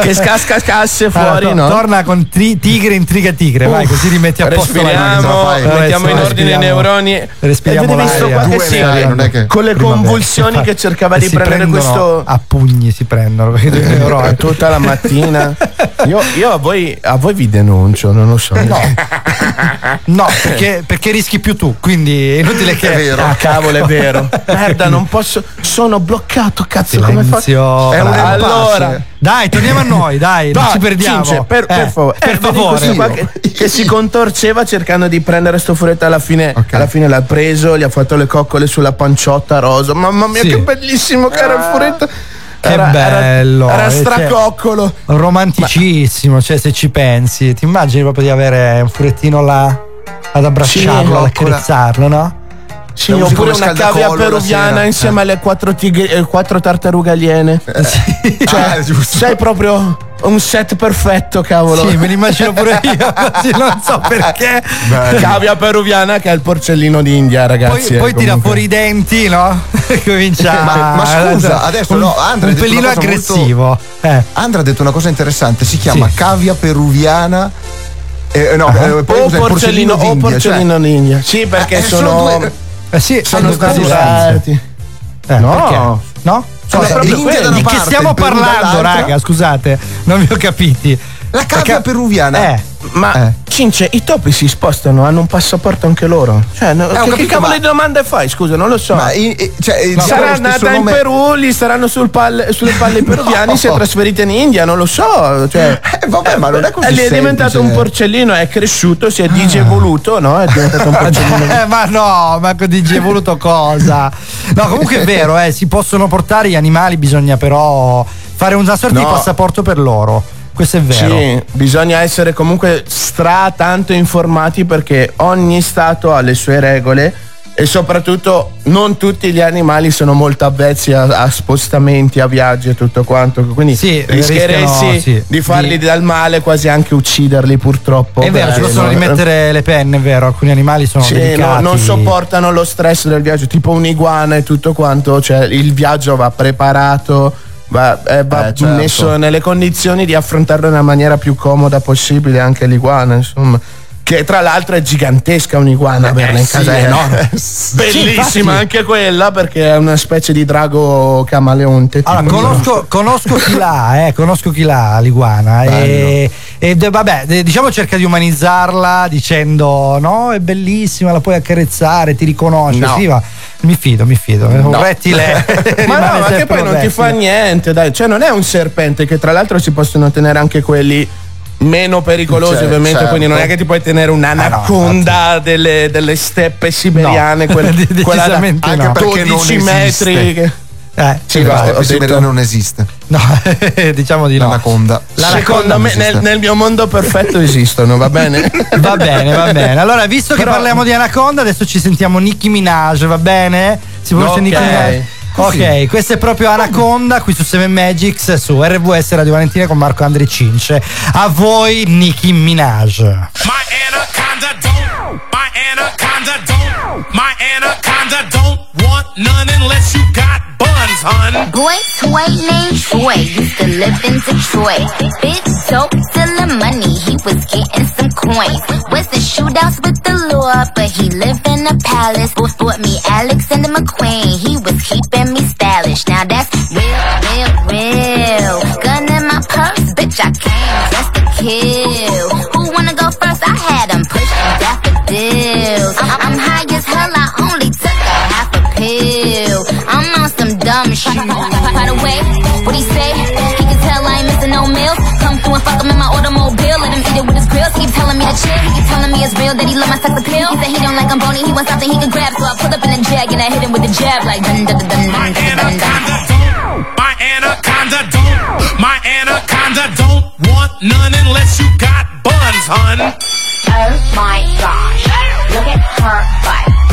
Che scascasse fuori, no? Torna con tigre intriga tigre, vai, così rimetti a posto la mettiamo in ordine i neuroni. Respiriamo l'aria. con le convulsioni che cercava di prendere questo a pugni si prendono perché due neuroni. Eh, tutta la mattina. Io, io a, voi, a voi vi denuncio, non lo so. No, no perché, perché rischi più tu, quindi è inutile che. È vero. Ah, cavolo, è vero. Merda, non posso. Sono bloccato, cazzo, come Silenzio. fa? È un bravo. allora. Dai, torniamo a noi, dai, non Dai, ci perdiamo. Cince, per, per Eh, favore. per Eh, favore. qua che, che si contorceva cercando di prendere sto furetto alla fine, Ok. alla fine l'ha preso, gli ha fatto le coccole sulla panciotta rosa. Mamma mia, Sì. che bellissimo che era il furetto. Che Era- era- bello. Era, eh, cioè, stracoccolo. romanticissimo, cioè se ci pensi, ti immagini proprio di avere un furettino là ad abbracciarlo, ad coccola. accarezzarlo, no? Sì, oppure una cavia peruviana sera. insieme alle quattro, tigri- eh, quattro tartarughe aliene. Cioè, Ah, sei proprio un set perfetto, cavolo. Sì, me l'immagino pure io, così non so perché. Cavia peruviana che è il porcellino d'India, Poi, ragazzi. poi eh, tira comunque. fuori i denti, no? Comincia Ma- ma scusa, adesso un, no, Andrea un ha detto pelino una cosa aggressivo. Eh. Andrea ha detto una cosa interessante, si chiama Sì. cavia peruviana. eh, no, Ah. eh, poi o porcellino, o d'India, cioè- porcellino d'India. Sì, perché Eh, sono. sono due- Eh sì, sono hanno stati usati. Eh, No. perché? No? Sono Cosa? proprio di, quelli. da una di che parte, stiamo parlando, raga? Scusate, non vi ho capiti. La cavia peruviana. Eh, Ma Eh. Cince, i topi si spostano, hanno un passaporto anche loro. Cioè, no, ho che, che capito, cavolo ma- di domande fai? Scusa, non lo so. Ma i- i- cioè, il Sarà nata in nome- Perù, gli staranno sul palle- sulle palle peruviani, si è trasferita in India, non lo so. Cioè, Eh, vabbè, ma non è così E lì è diventato semplice. un porcellino, è cresciuto, si è digevoluto, no? È diventato un porcellino. Eh, ma no, ma con DJ voluto cosa? No, comunque è vero, eh, si possono portare gli animali, bisogna però fare una sorta di No. passaporto per loro. Questo è vero. Sì, bisogna essere comunque stra tanto informati perché ogni stato ha le sue regole e soprattutto non tutti gli animali sono molto avvezzi a, a spostamenti, a viaggi e tutto quanto. Quindi Sì, rischieresti rischiano, sì, di farli di- del male, quasi anche ucciderli purtroppo. È vero, ci possono rimettere le penne, è vero, alcuni animali sono Sì, no, non sopportano lo stress del viaggio, tipo un'iguana e tutto quanto, cioè il viaggio va preparato, va, eh, va Eh, certo. messo nelle condizioni di affrontarlo nella maniera più comoda possibile anche l'iguana, insomma. Che tra l'altro è gigantesca un'iguana averla in sì, casa, è eh. enorme. Sì, Bellissima infatti. anche quella perché è una specie di drago camaleonte. Allora, conosco, conosco chi l'ha, eh, conosco chi l'ha l'iguana e, e vabbè, diciamo cerca di umanizzarla dicendo no, è bellissima, la puoi accarezzare, ti riconosce. No. Sì, mi fido, mi fido. Un No. rettile. ma no, ma che poi un non ti fa niente, dai. Cioè, non è un serpente, che tra l'altro si possono tenere anche quelli meno pericolosi, Cioè, ovviamente. certo. Quindi non è che ti puoi tenere un'anaconda delle, delle steppe siberiane, No, quella, quella da decisamente Anche no. perché non 12 esiste. metri. che- Eh, Sì, va, ho detto- non esiste. no, diciamo di no. L'anaconda. Secondo me, nel, nel mio mondo perfetto esistono, va bene? Va bene, va bene. Allora, visto che Però- parliamo di Anaconda, adesso ci sentiamo Nicki Minaj, va bene? Si pronuncia Ok. Nicki Minaj. Così. Ok, questo è proprio Anaconda qui su 7 Magics su RVS Radio Valentina con Marco Andri Cince. A voi Nicki Minaj. My anaconda don't, my anaconda don't, my anaconda don't want none unless you got buns, hun. Boy, toy named Troy used to live in Detroit. Big dope selling money, he was getting some coins. Was in shootouts with the law, but he lived in a palace. Both bought me Alexander McQueen, he was keeping me stylish. Now that's real, real, real. Gun in my purse, bitch, I came just to kill. Who wanna go first? I had him pushing daffodils. I'm, some dumb shit. By the way, what he say? He can tell I ain't missing no meals. Come through and fuck him in my automobile. Let him eat it with his grills. He keep telling me to chill. He keep telling me it's real that he love my sex appeal. He said he don't like I'm bony. He wants something he can grab. So I pull up in a jag and I hit him with a jab like dun dun dun dun dun dun dun. dun. My anaconda don't, my anaconda don't want none unless you got buns, hun. Oh my gosh. Look at her butt.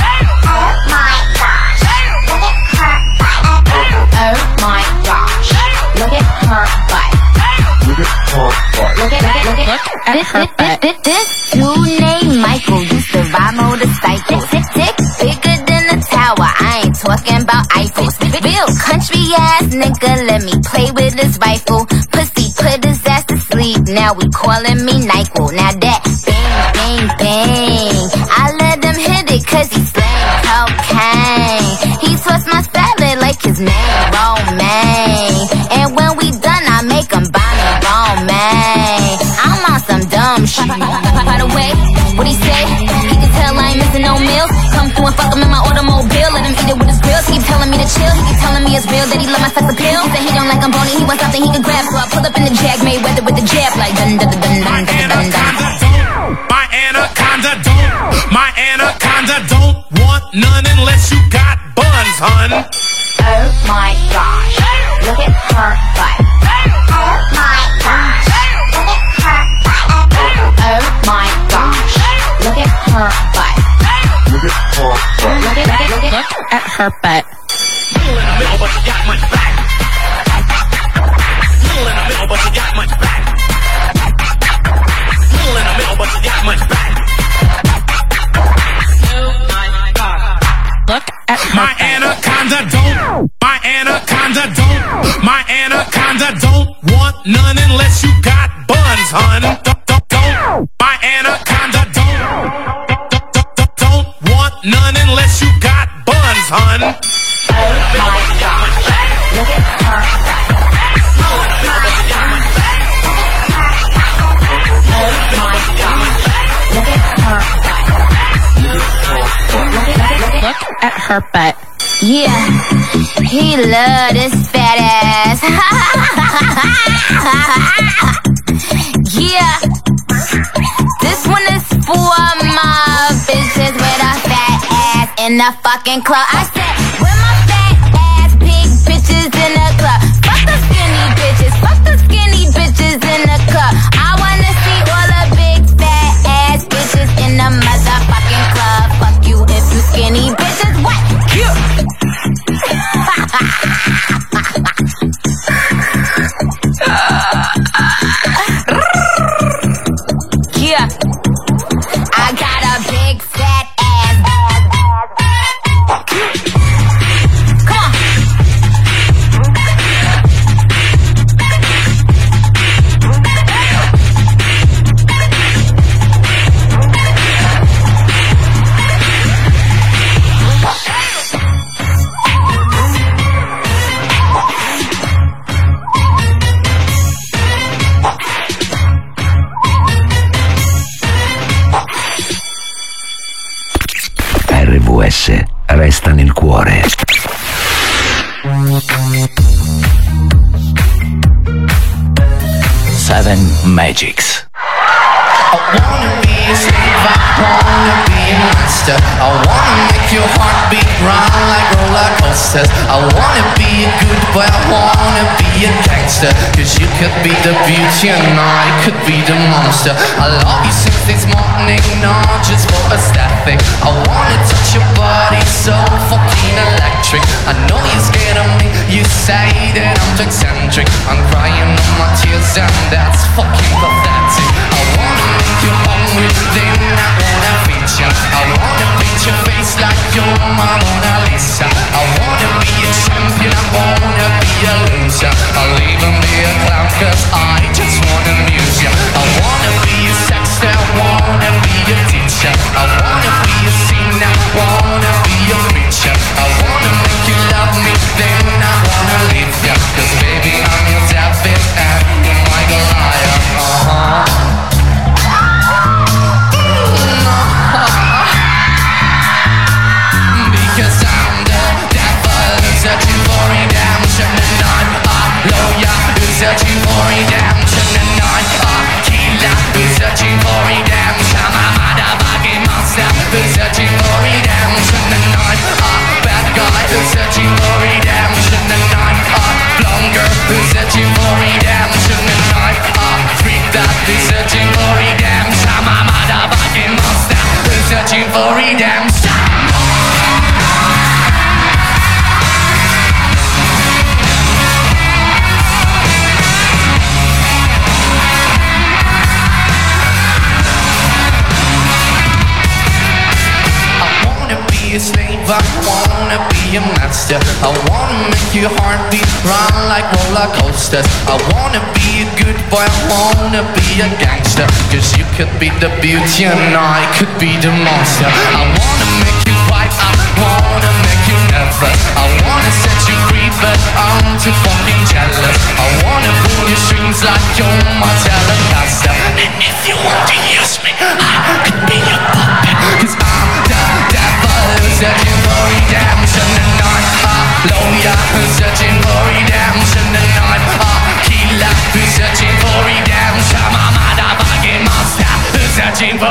Look at. Look at, look her butt. This, this dude named Michael used to ride motorcycles. Tick, tick, bigger than a tower. I ain't talking about Eiffels. Real country ass nigga, let me play with his rifle. Pussy put his ass to sleep. Now we calling me Nyquil. Now that bang, bang, bang. I let him hit it cause he slang cocaine. He twists my salad like his name, He keep telling me it's real that he love my sex appeal. He said he don't like I'm bony. He wants something he can grab. So I pull up in the jag, Mayweather with the jab like dun dun dun dun dun dun dun dun. My anaconda don't, my anaconda don't want none unless you got buns, hun. Oh my gosh. Look at her butt. Oh my gosh. Look at her butt. Oh my gosh. Look at her butt. Look at her butt. Look at, look at, look at, at her butt. You got much back. Little in the middle, but you got much back. Little in the middle, but you got much back. Look at My anaconda don't, my anaconda don't, my anaconda don't want none unless you got buns, hun. Don't, don't, don't. My anaconda don't, don't, don't, don't, want none unless you got buns, hun. Oh Look at her butt. Yeah, he love this fat ass. yeah, this one is for my bitches with a fat ass in the fucking club. I said, where my fat ass big bitches in the resta nel cuore. Seven Magics. I wanna be a slave, I wanna make your heart beat round like roller coasters. I wanna be a good boy, I wanna be a gangster. Cause you could be the beauty and I could be the monster. I love you since this morning, not just for aesthetic. I wanna touch your body so fucking electric. I know you're scared of me, you say that I'm too eccentric. I'm crying on my tears and that's fucking pathetic. I wanna make I wanna your face like you're Mona Lisa. I wanna be a champion, I wanna be a loser. I'll even be a clown cause I just wanna amuse you. I wanna be a sexter, wanna be a teacher. I wanna be a I wanna freak that is searching for redemption I'm a motherfucking monster. Who's searching for redemption wanna be a slave, I wanna be a master. I wanna make your heart beat run like roller coasters. I wanna be a good boy, I wanna be a gangster. Cause you could be the beauty and I could be the monster. I wanna make you fight, I wanna make you nervous. I wanna set you free, but I'm too fucking jealous. I wanna pull your strings like you're my telecaster. And if you want to use me, I could be your puppet. Cause I'm the devil who's redemption And I'm who's searching for redemption I'm a killer searching for redemption monster. Searching for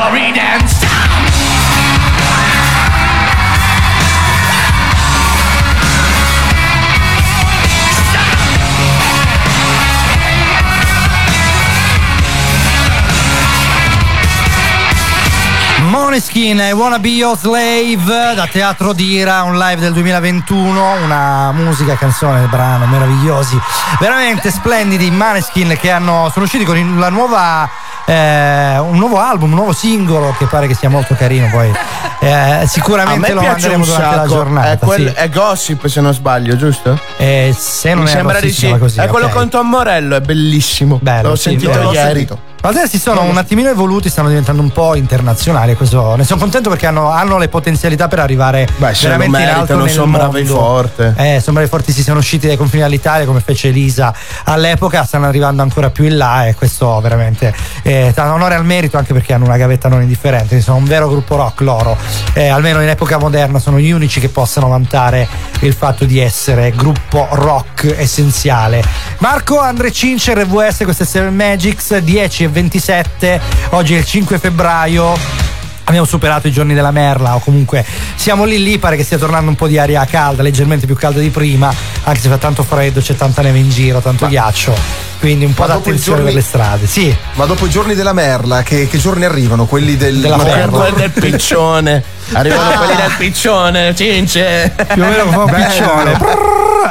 Moneskin, I Wanna Be Your Slave da Teatro Dira, un live del 2021, una musica, canzone, brano meravigliosi, veramente splendidi. Maneskin che hanno, sono usciti con la nuova, eh, un nuovo album, un nuovo singolo che pare che sia molto carino. Poi eh, sicuramente lo manderemo durante la giornata. È, quel- sì. è gossip se non sbaglio, giusto? Eh, se non Mi è sembra di sì. così, è quello ok. con Tom Morello, è bellissimo. Bello, L'ho sì, sentito ieri. Ma adesso si sono un attimino evoluti, stanno diventando un po' internazionali. Questo, ne sono contento perché hanno, hanno le potenzialità per arrivare Beh, veramente in alto meritano, nel sono bravi forte. Eh, sono bravi forti, si sono usciti dai confini dall'Italia come fece Elisa all'epoca, stanno arrivando ancora più in là e questo veramente eh, onore al merito anche perché hanno una gavetta non indifferente. Sono un vero gruppo rock loro, Eh, almeno in epoca moderna sono gli unici che possono vantare il fatto di essere gruppo rock essenziale. Marco Andre Cincer, RVS, queste 7 Magics 10 e 27, oggi è il 5 febbraio. Abbiamo superato i giorni della merla o comunque siamo lì lì, pare che stia tornando un po' di aria calda, leggermente più calda di prima, anche se fa tanto freddo, c'è tanta neve in giro, tanto ghiaccio, quindi un po' Ma dopo i d'attenzione giorni- per le strade. Sì, Ma dopo i giorni della merla, che, che giorni arrivano? Quelli del Della Ma merla. del piccione. Arrivano Ah. quelli del piccione, cince. più o meno come un piccione.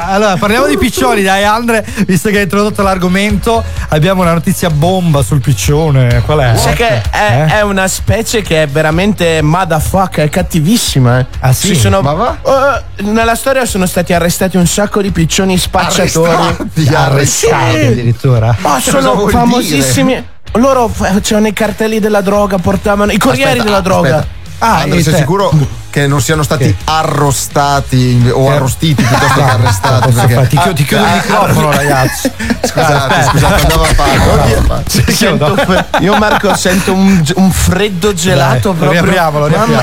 Allora, parliamo di piccioni, dai Andre, visto che hai introdotto l'argomento, abbiamo una notizia bomba sul piccione. Qual è? Sai che è, Eh? è una specie che è veramente motherfucker, è cattivissima. Eh. Ah, sì? Ci sono- Ma va? Eh, nella storia sono stati arrestati un sacco di piccioni spacciatori. Arrestati, Arrestati Sì. addirittura. Ma sono famosissimi. Loro facevano i cartelli della droga, portavano i corrieri Aspetta, della droga. aspetta. Ah, Andre, e sei te- sicuro che non siano stati Sì. arrostati o Eh. arrostiti piuttosto che No, arrestati? perché- fare, ti, chiudo, ti chiudo il Ah, microfono, ah, ragazzi. Scusate, Aspetta. scusate, andava a farlo. sento, io Marco sento un, un freddo gelato Dai, proprio. riapriamolo, Mamma-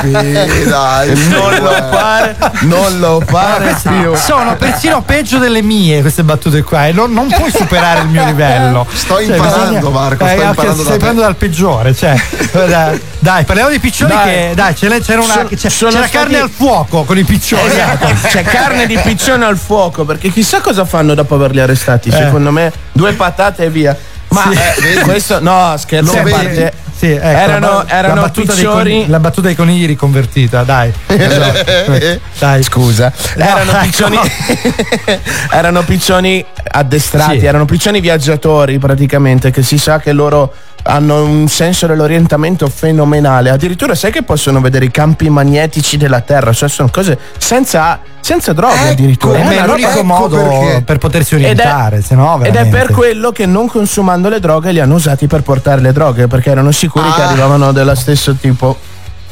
Sì, dai, non lo fare, non lo fare più. Sono persino peggio delle mie queste battute qua e non, non puoi superare il mio livello. Sto Cioè, imparando, bisogna- Marco, Eh, sto anche imparando da Stai te. prendendo dal peggiore, cioè. dai, dai, parliamo di piccioni Dai. che. Dai, ce n'è- c'era una. C'è, sono c'era stati- carne al fuoco con i piccioni. Esatto, c'è carne di piccione al fuoco perché chissà cosa fanno dopo averli arrestati. Secondo me, due patate e via. Ma Sì. eh, questo no, scherzo Sì, a vedi? parte. Sì, ecco, erano erano la battuta coni- la battuta dei conigli riconvertita, dai. dai. Scusa, No, erano, ecco. piccioni, erano piccioni addestrati, erano piccioni viaggiatori praticamente, che si sa che loro hanno un senso dell'orientamento fenomenale. Addirittura sai che possono vedere i campi magnetici della Terra, cioè sono cose senza, senza droghe addirittura. Come È una l'unico roba- modo per potersi Ed è- orientare, no Ed è per quello che non consumando le droghe li hanno usati per portare le droghe, perché erano sicuri che Ah. arrivavano dello stesso tipo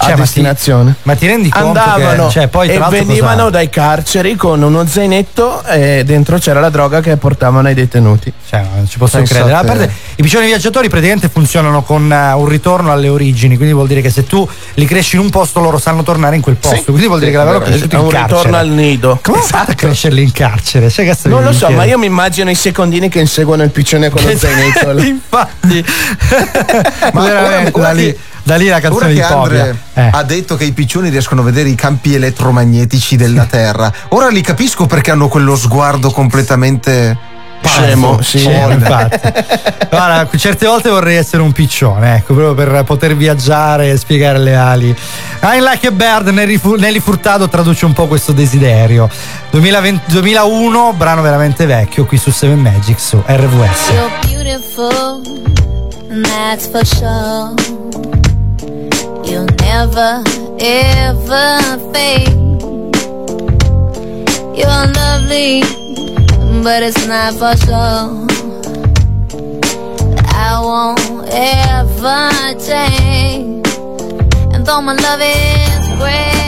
a Cioè, ma ti-. Ma ti rendi conto Andavano che cioè, poi, e venivano cosa- dai carceri con uno zainetto e dentro c'era la droga che portavano ai detenuti. Cioè, non ci posso credere. A parte, I piccioni viaggiatori praticamente funzionano con eh, un ritorno alle origini, quindi vuol dire che se tu li cresci in un posto loro sanno tornare in quel posto. Sì. quindi vuol dire Sì, che l'avevano è vero. cresciuto in un carcere. ritorno al nido. Come fate a crescerli in carcere? Che Non lo so, ma io mi immagino i secondini che inseguono il piccione con lo zainetto. Infatti, Ma veramente, ora da, lì, la Ora canzone che di Povia. Andre Eh. ha detto che i piccioni riescono a vedere i campi elettromagnetici della Terra, ora li capisco perché hanno quello sguardo completamente Scemo, sì. folle. infatti. Guarda, certe volte vorrei essere un piccione, ecco, proprio per poter viaggiare e spiegare le ali. I'm like a bird, Nelly, Fu- Nelly Furtado traduce un po' questo desiderio. 2020 2001, brano veramente vecchio, qui su Seven Magic su RVS. You're beautiful, that's for sure. You'll never, ever fade. You're lovely, but it's not for sure. I won't ever change. And though my love is great,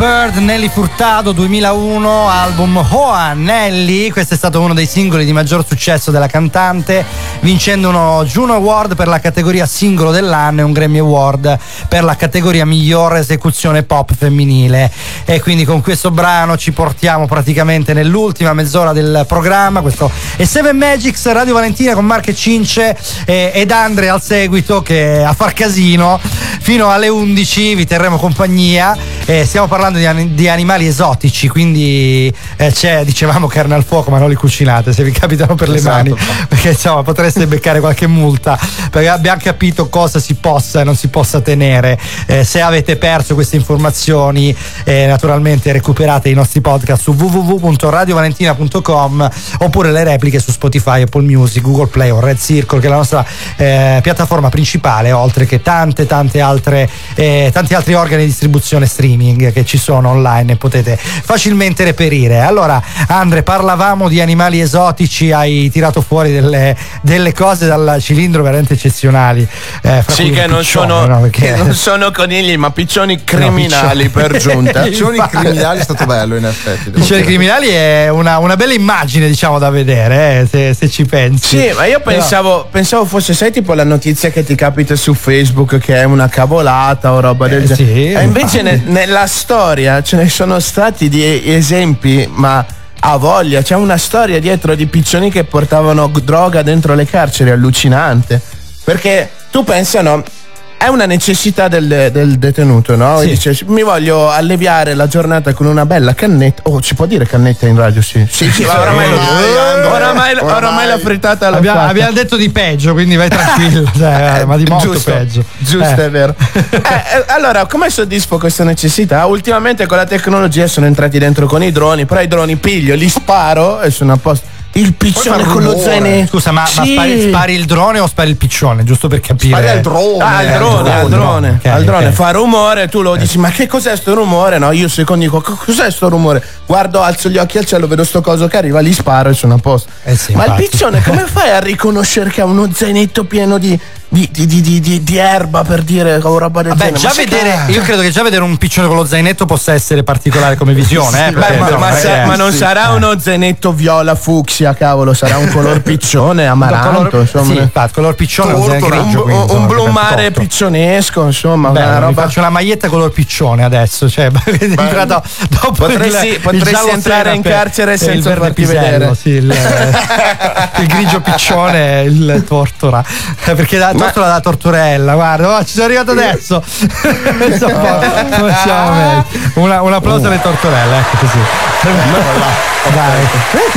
Bird, Nelly Furtado 2001, album Hoa Nelly. Questo è stato uno dei singoli di maggior successo della cantante, vincendo uno Juno Award per la categoria singolo dell'anno e un Grammy Award per la categoria miglior esecuzione pop femminile. E quindi con questo brano ci portiamo praticamente nell'ultima mezz'ora del programma. Questo è Seven Magics, Radio Valentina con Marche Cince ed Andre al seguito che a far casino fino alle 11 vi terremo compagnia. Eh, stiamo parlando di, di animali esotici, quindi eh, c'è, dicevamo carne al fuoco, ma non li cucinate se vi capitano per le Esatto. mani, perché insomma potreste beccare qualche multa, perché abbiamo capito cosa si possa e non si possa tenere. Eh, se avete perso queste informazioni, eh, naturalmente recuperate i nostri podcast su www.radiovalentina.com oppure le repliche su Spotify, Apple Music, Google Play o Red Circle, che è la nostra eh, piattaforma principale, oltre che tante, tante altre, eh, tanti altri organi di distribuzione streaming che ci sono online e potete facilmente reperire. Allora, Andre, parlavamo di animali esotici, hai tirato fuori delle, delle cose dal cilindro veramente eccezionali. eh, fra Sì, che non, piccione, sono, no? Perché- che non sono conigli, ma piccioni criminali piccioni. per giunta. Piccioni criminali è stato bello in effetti. Piccioni dire. criminali è una, una bella immagine, diciamo, da vedere, eh, se, se ci pensi. Sì, ma io Però- pensavo, pensavo fosse, sai, tipo la notizia che ti capita su Facebook che è una cavolata o roba del Eh, genere. sì, e invece ne- nella storia ce ne sono stati di esempi, ma a voglia. C'è una storia dietro di piccioni che portavano droga dentro le carceri, allucinante. Perché tu pensa, no? È una necessità del, del detenuto, no? Sì. dice, mi voglio alleviare la giornata con una bella cannetta. Oh, ci può dire cannetta in radio? Sì, sì, sì, ma oramai, Oramai, oramai, oramai. oramai la frittata l'ho Abbiamo, fatta. abbiamo detto di peggio, quindi vai tranquillo, cioè, ma di molto giusto, peggio. Giusto, Eh. è vero. Eh, eh, allora, come soddisfo questa necessità? Ultimamente con la tecnologia sono entrati dentro con i droni, però i droni piglio, li sparo e sono a posto. Il piccione con lo zainetto. Scusa, ma, ma Sì. spari, spari il drone o spari il piccione? Giusto per capire. Spari al drone. Ah, al eh, drone, al drone, Ok, al drone ok. fa rumore, tu lo dici, ma che cos'è sto rumore? No, io secondo dico, "Co- cos'è sto rumore? Guardo, alzo gli occhi al cielo, vedo sto coso che arriva, li sparo e sono a posto. Eh sì, ma infatti. il piccione, come fai a riconoscere che ha uno zainetto pieno di, di, di, di, di- di- di erba per dire o roba del Vabbè, genere? Ma vedere, io credo che già vedere un piccione con lo zainetto possa essere particolare come visione. eh, Beh, perché, ma, insomma, ma non è sa- ma non sì. sarà uno zainetto viola fucsia, cavolo, sarà un color piccione, amaranto, color, insomma. sì, infatti, color piccione non Tortora, grigio, un, quindi, un blu mare piccionesco, insomma, Beh, una mi roba. faccio una maglietta color piccione adesso, cioè entrato dopo Potresti- il, il potresti giallo entrare in carcere il senza verde farti pisello, vedere. sì, il, il grigio piccione e il tortora. Eh, Perché la tortora da torturella, guarda, oh, ci sono arrivato adesso. Insomma, come. Una- un applauso alle tortorelle, ecco così. Dai.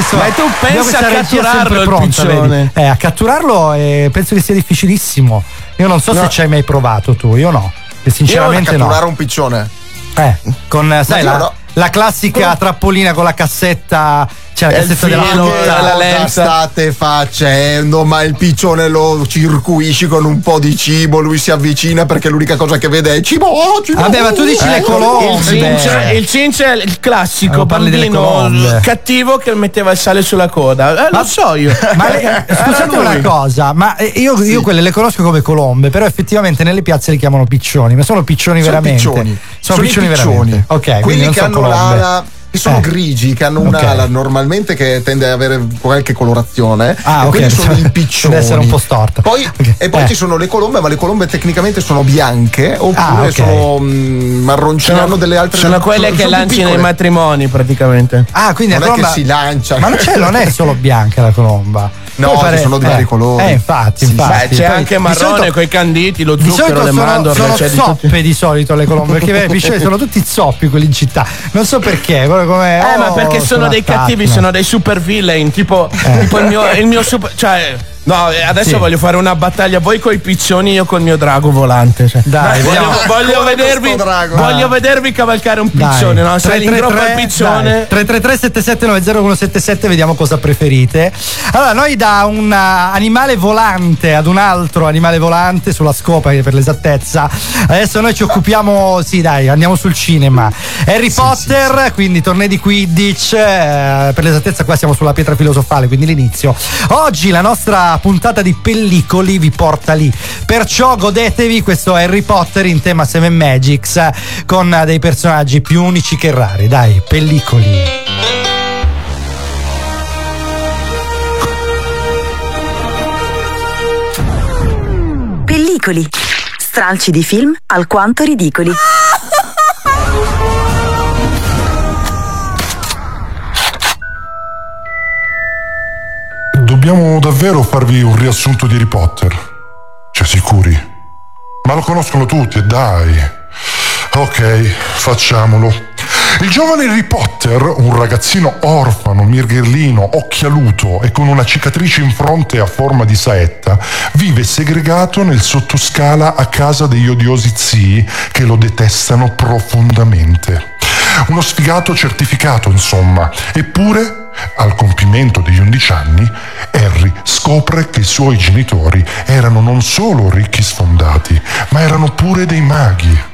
So, Ma tu pensa a catturarlo pronta? Eh, a catturarlo eh, penso che sia difficilissimo. Io non so No. se ci hai mai provato tu, io no. E sinceramente no. catturare un piccione. Eh, con sai, io la, no. la classica trappolina con la cassetta, la E il cassetta della lenza. state facendo? Ma il piccione lo circuisci con un po' di cibo, lui si avvicina perché l'unica cosa che vede è cibo, oh, cibo. Vabbè, ma tu dici le Ecco, colombe. Il cince, il cince è il classico Eh, parli delle bambino colombe. cattivo che metteva il sale sulla coda. Eh, lo so io. Ma le- scusate una cosa, ma eh, io, io quelle le conosco come colombe, però effettivamente nelle piazze li chiamano piccioni, ma sono piccioni Sono veramente. piccioni. Sono, i piccioni, veramente. Ok, quindi quelli non che sono hanno colombe. l'ala che sono Eh. grigi, che hanno un'ala normalmente che tende ad avere qualche colorazione. Ah, e ok, quelli sono deve i piccioni. essere un po' storta. Poi, Ok. E poi Eh. ci sono le colombe, ma le colombe tecnicamente sono bianche oppure Ah, sono mm, marroncine, hanno delle altre Sono quelle sono- che lanci nei matrimoni praticamente. Ah, quindi Non la è che colomba si lancia. Ma non, c'è, non è solo bianca la colomba. No, ci sono di vari eh, colori. Eh, infatti, Sì, infatti. Beh, c'è Poi anche marrone solito- coi canditi, lo zucchero, le sono, mandorle. sono cioè tutti- zoppe di solito le colombe, perché i piccioni sono tutti zoppi quelli in città. Non so perché, proprio come. Eh, ma oh, perché sono dei attacchi, cattivi, no. sono dei super villain, tipo, tipo il, mio, il mio super. Cioè. No, eh, adesso Sì. voglio fare una battaglia voi coi piccioni, io col mio drago volante. cioè. Dai, voglio, voglio vedervi, voglio vedervi cavalcare un Dai. piccione, no? Se 333, ingroppa il piccione. 333-7790-177 vediamo cosa preferite. Allora, noi da un uh, animale volante ad un altro animale volante sulla scopa eh, per l'esattezza. Adesso noi ci occupiamo, sì, dai, andiamo sul cinema. Harry Potter, quindi tornei di Quidditch, eh, per l'esattezza qua siamo sulla pietra filosofale, quindi l'inizio. Oggi la nostra questa puntata di pellicoli vi porta lì. Perciò godetevi questo Harry Potter in tema Seven Magics eh, con eh, dei personaggi più unici che rari. Dai, pellicoli. Pellicoli. Stralci di film alquanto ridicoli. Dobbiamo davvero farvi un riassunto di Harry Potter. Cioè, sicuri? Ma lo conoscono tutti, dai. Ok, facciamolo. Il giovane Harry Potter, un ragazzino orfano, mirgherlino, occhialuto e con una cicatrice in fronte a forma di saetta, vive segregato nel sottoscala a casa degli odiosi zii che lo detestano profondamente. Uno sfigato certificato, insomma. Eppure, al compimento degli 11 anni, Harry scopre che i suoi genitori erano non solo ricchi sfondati, ma erano pure dei maghi.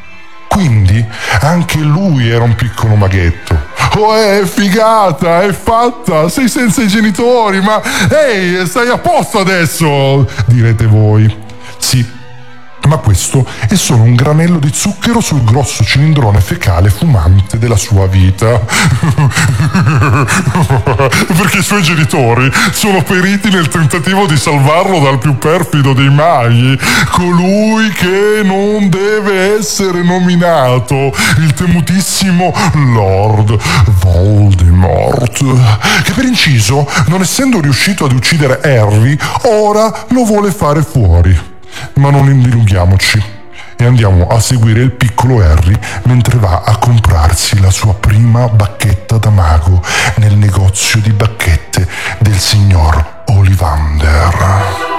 Quindi anche lui era un piccolo maghetto. Oh, è figata, è fatta, sei senza i genitori, ma ehi, stai a posto adesso, direte voi. Sì, ma questo è solo un granello di zucchero sul grosso cilindrone fecale fumante della sua vita. Perché i suoi genitori sono periti nel tentativo di salvarlo dal più perfido dei maghi, colui che non deve essere nominato, il temutissimo Lord Voldemort, che per inciso, non essendo riuscito ad uccidere Harry, ora lo vuole fare fuori. Ma non indilunghiamoci e andiamo a seguire il piccolo Harry mentre va a comprarsi la sua prima bacchetta da mago nel negozio di bacchette del signor Olivander.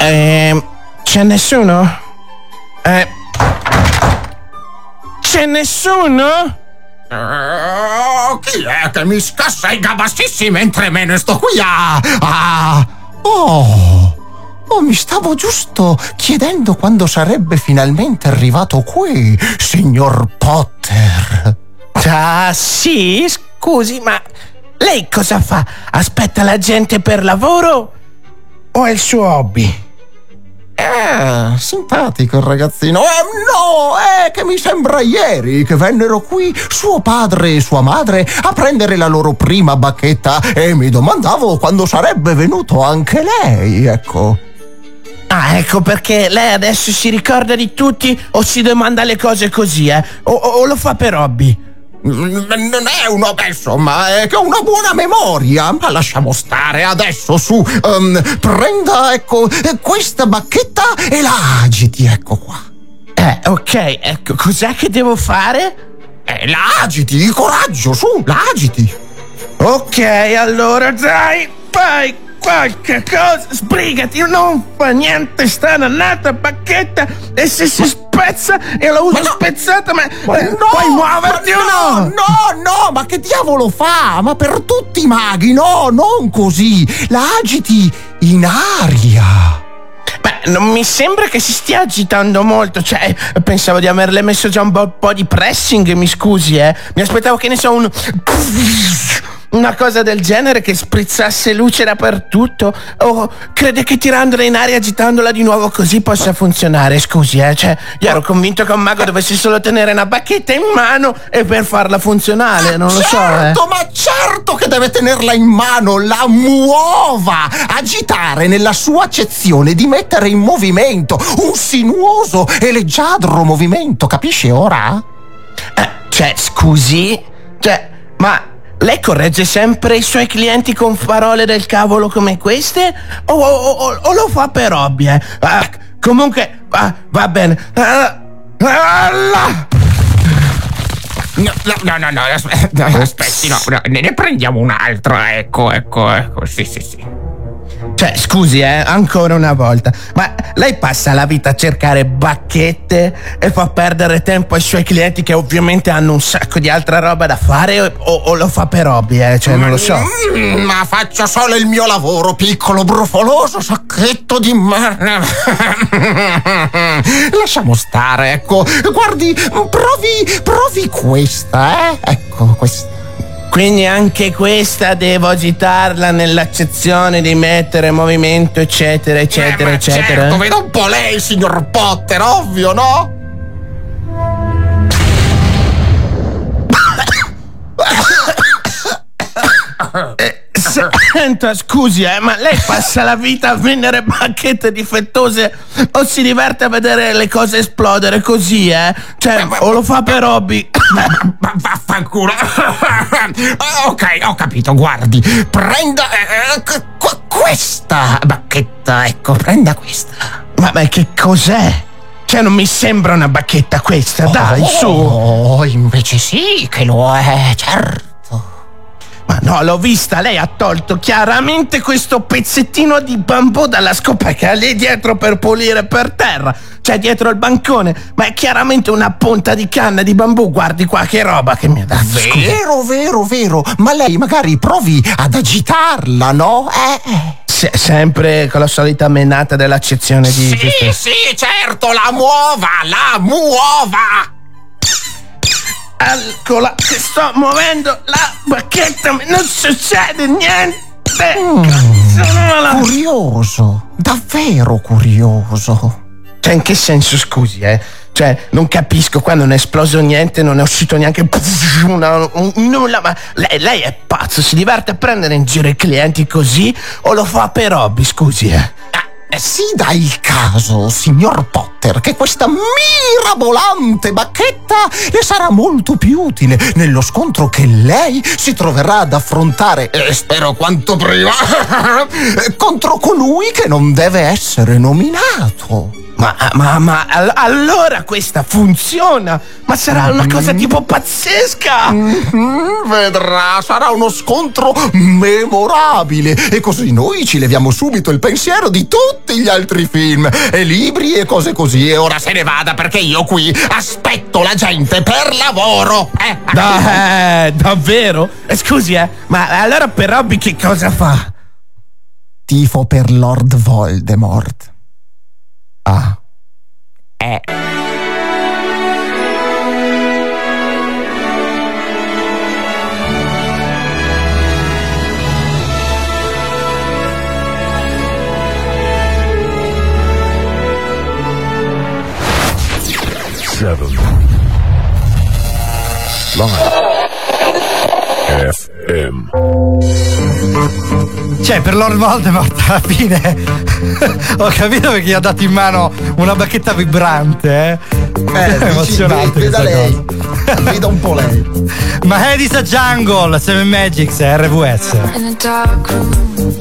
Ehm, c'è nessuno? Eh, c'è nessuno? Oh, chi è che mi scassa i gabassissi mentre me ne sto qui a... a... Oh, oh, mi stavo giusto chiedendo quando sarebbe finalmente arrivato qui, signor Potter. Ah, sì? Scusi, ma lei cosa fa? Aspetta la gente per lavoro? O è il suo hobby? Eh, simpatico il ragazzino. Eh, no, è che mi sembra ieri che vennero qui suo padre e sua madre a prendere la loro prima bacchetta e mi domandavo quando sarebbe venuto anche lei, ecco. Ah, ecco perché lei adesso si ricorda di tutti o si domanda le cose così, eh? O, o- o lo fa per hobby? Non è uno, beh, insomma, è che ho una buona memoria, ma lasciamo stare adesso su. ehm, prenda, ecco, questa bacchetta e la agiti, ecco qua. Eh, ok, ecco, cos'è che devo fare? Eh, la agiti, coraggio, su, la agiti. Ok, allora dai, fai qualche cosa, sbrigati, non fa niente sta dannata bacchetta e se si spezza e la uso spezzata, ma, Ma eh, no, puoi muoverti ma o no? No, no, ma che diavolo fa? Ma per tutti i maghi, no, non così. La agiti in aria. Beh, non mi sembra che si stia agitando molto, cioè, pensavo di averle messo già un po', po' di pressing, mi scusi, eh. Mi aspettavo che ne so un... Una cosa del genere che sprizzasse luce dappertutto? O crede che tirandola in aria e agitandola di nuovo così possa funzionare? Scusi, eh, cioè, io ero convinto che un mago dovesse solo tenere una bacchetta in mano e per farla funzionale, non lo so, eh. Certo, ma certo che deve tenerla in mano, la muova, agitare nella sua accezione di mettere in movimento un sinuoso e leggiadro movimento, capisce ora? Eh, cioè, scusi? Cioè, ma lei corregge sempre i suoi clienti con parole del cavolo come queste? O, o- o- o lo fa per hobby, eh? Ah, comunque, va, va bene. Ah, ah, là. No, no, no, no, no, aspe- no, aspetti, no, ne prendiamo un altro, ecco, ecco, ecco, sì, sì, sì. Cioè, scusi, eh, ancora una volta. Ma lei passa la vita a cercare bacchette e fa perdere tempo ai suoi clienti che ovviamente hanno un sacco di altra roba da fare o, o lo fa per hobby, eh? Cioè, non lo so. Mm, ma faccio solo il mio lavoro, piccolo brufoloso sacchetto di merda. Lasciamo stare, ecco. Guardi, provi, provi questa, eh? Ecco. questa. Quindi anche questa devo agitarla nell'accezione di mettere movimento, eccetera, eccetera, Eh, eccetera. Certo, veda un po' lei, signor Potter, ovvio, no? Senta, scusi, eh, ma lei passa la vita a vendere bacchette difettose o si diverte a vedere le cose esplodere così, eh? Cioè, o lo fa per hobby. Vaffanculo. ok, ho capito, guardi. Prenda eh, eh, qu- questa bacchetta, ecco, prenda questa. Ma, ma che cos'è? Cioè, non mi sembra una bacchetta questa, dai, oh, su. Oh, invece sì che lo è, certo. Ma no, l'ho vista, lei ha tolto chiaramente questo pezzettino di bambù dalla scoperta lì dietro per pulire per terra. Cioè, dietro il bancone. Ma è chiaramente una punta di canna di bambù. Guardi qua che roba che mi ha dato. Vero, vero, vero. Ma lei magari provi ad agitarla, no? Eh, eh. Se- sempre con la solita menata dell'accezione di. Sì, sì, certo, la muova, la muova. Eccola, che sto muovendo la bacchetta, ma non succede niente. Mm. Cazzo, Curioso, davvero curioso. Cioè, in che senso, scusi, eh? Cioè, non capisco, qua non è esploso niente, non è uscito neanche una- un- nulla, ma lei, lei è pazzo, si diverte a prendere in giro i clienti così o lo fa per hobby, scusi, eh? Eh, Si dà il caso, signor Potter, che questa mirabolante bacchetta le sarà molto più utile nello scontro che lei si troverà ad affrontare, e spero quanto prima, contro colui che non deve essere nominato. Ma, ma, ma all- allora questa funziona! Ma sarà una cosa tipo pazzesca! Mhm, Vedrà, sarà uno scontro memorabile e così noi ci leviamo subito il pensiero di tutti gli altri film e libri e cose così e ora se ne vada perché io qui aspetto la gente per lavoro. Eh, Da- eh, davvero? Eh, scusi, eh, ma allora per hobby che cosa fa? tifo per Lord Voldemort. Ah. Eh. Seven. Live. FM. Cioè, per Lord Voldemort alla fine ho capito perché gli ha dato in mano una bacchetta vibrante, eh. Eh, È emozionante veda lei. Veda un po' lei. Ma Hades a Jungle, Seven Magics, RVS. In a dark room,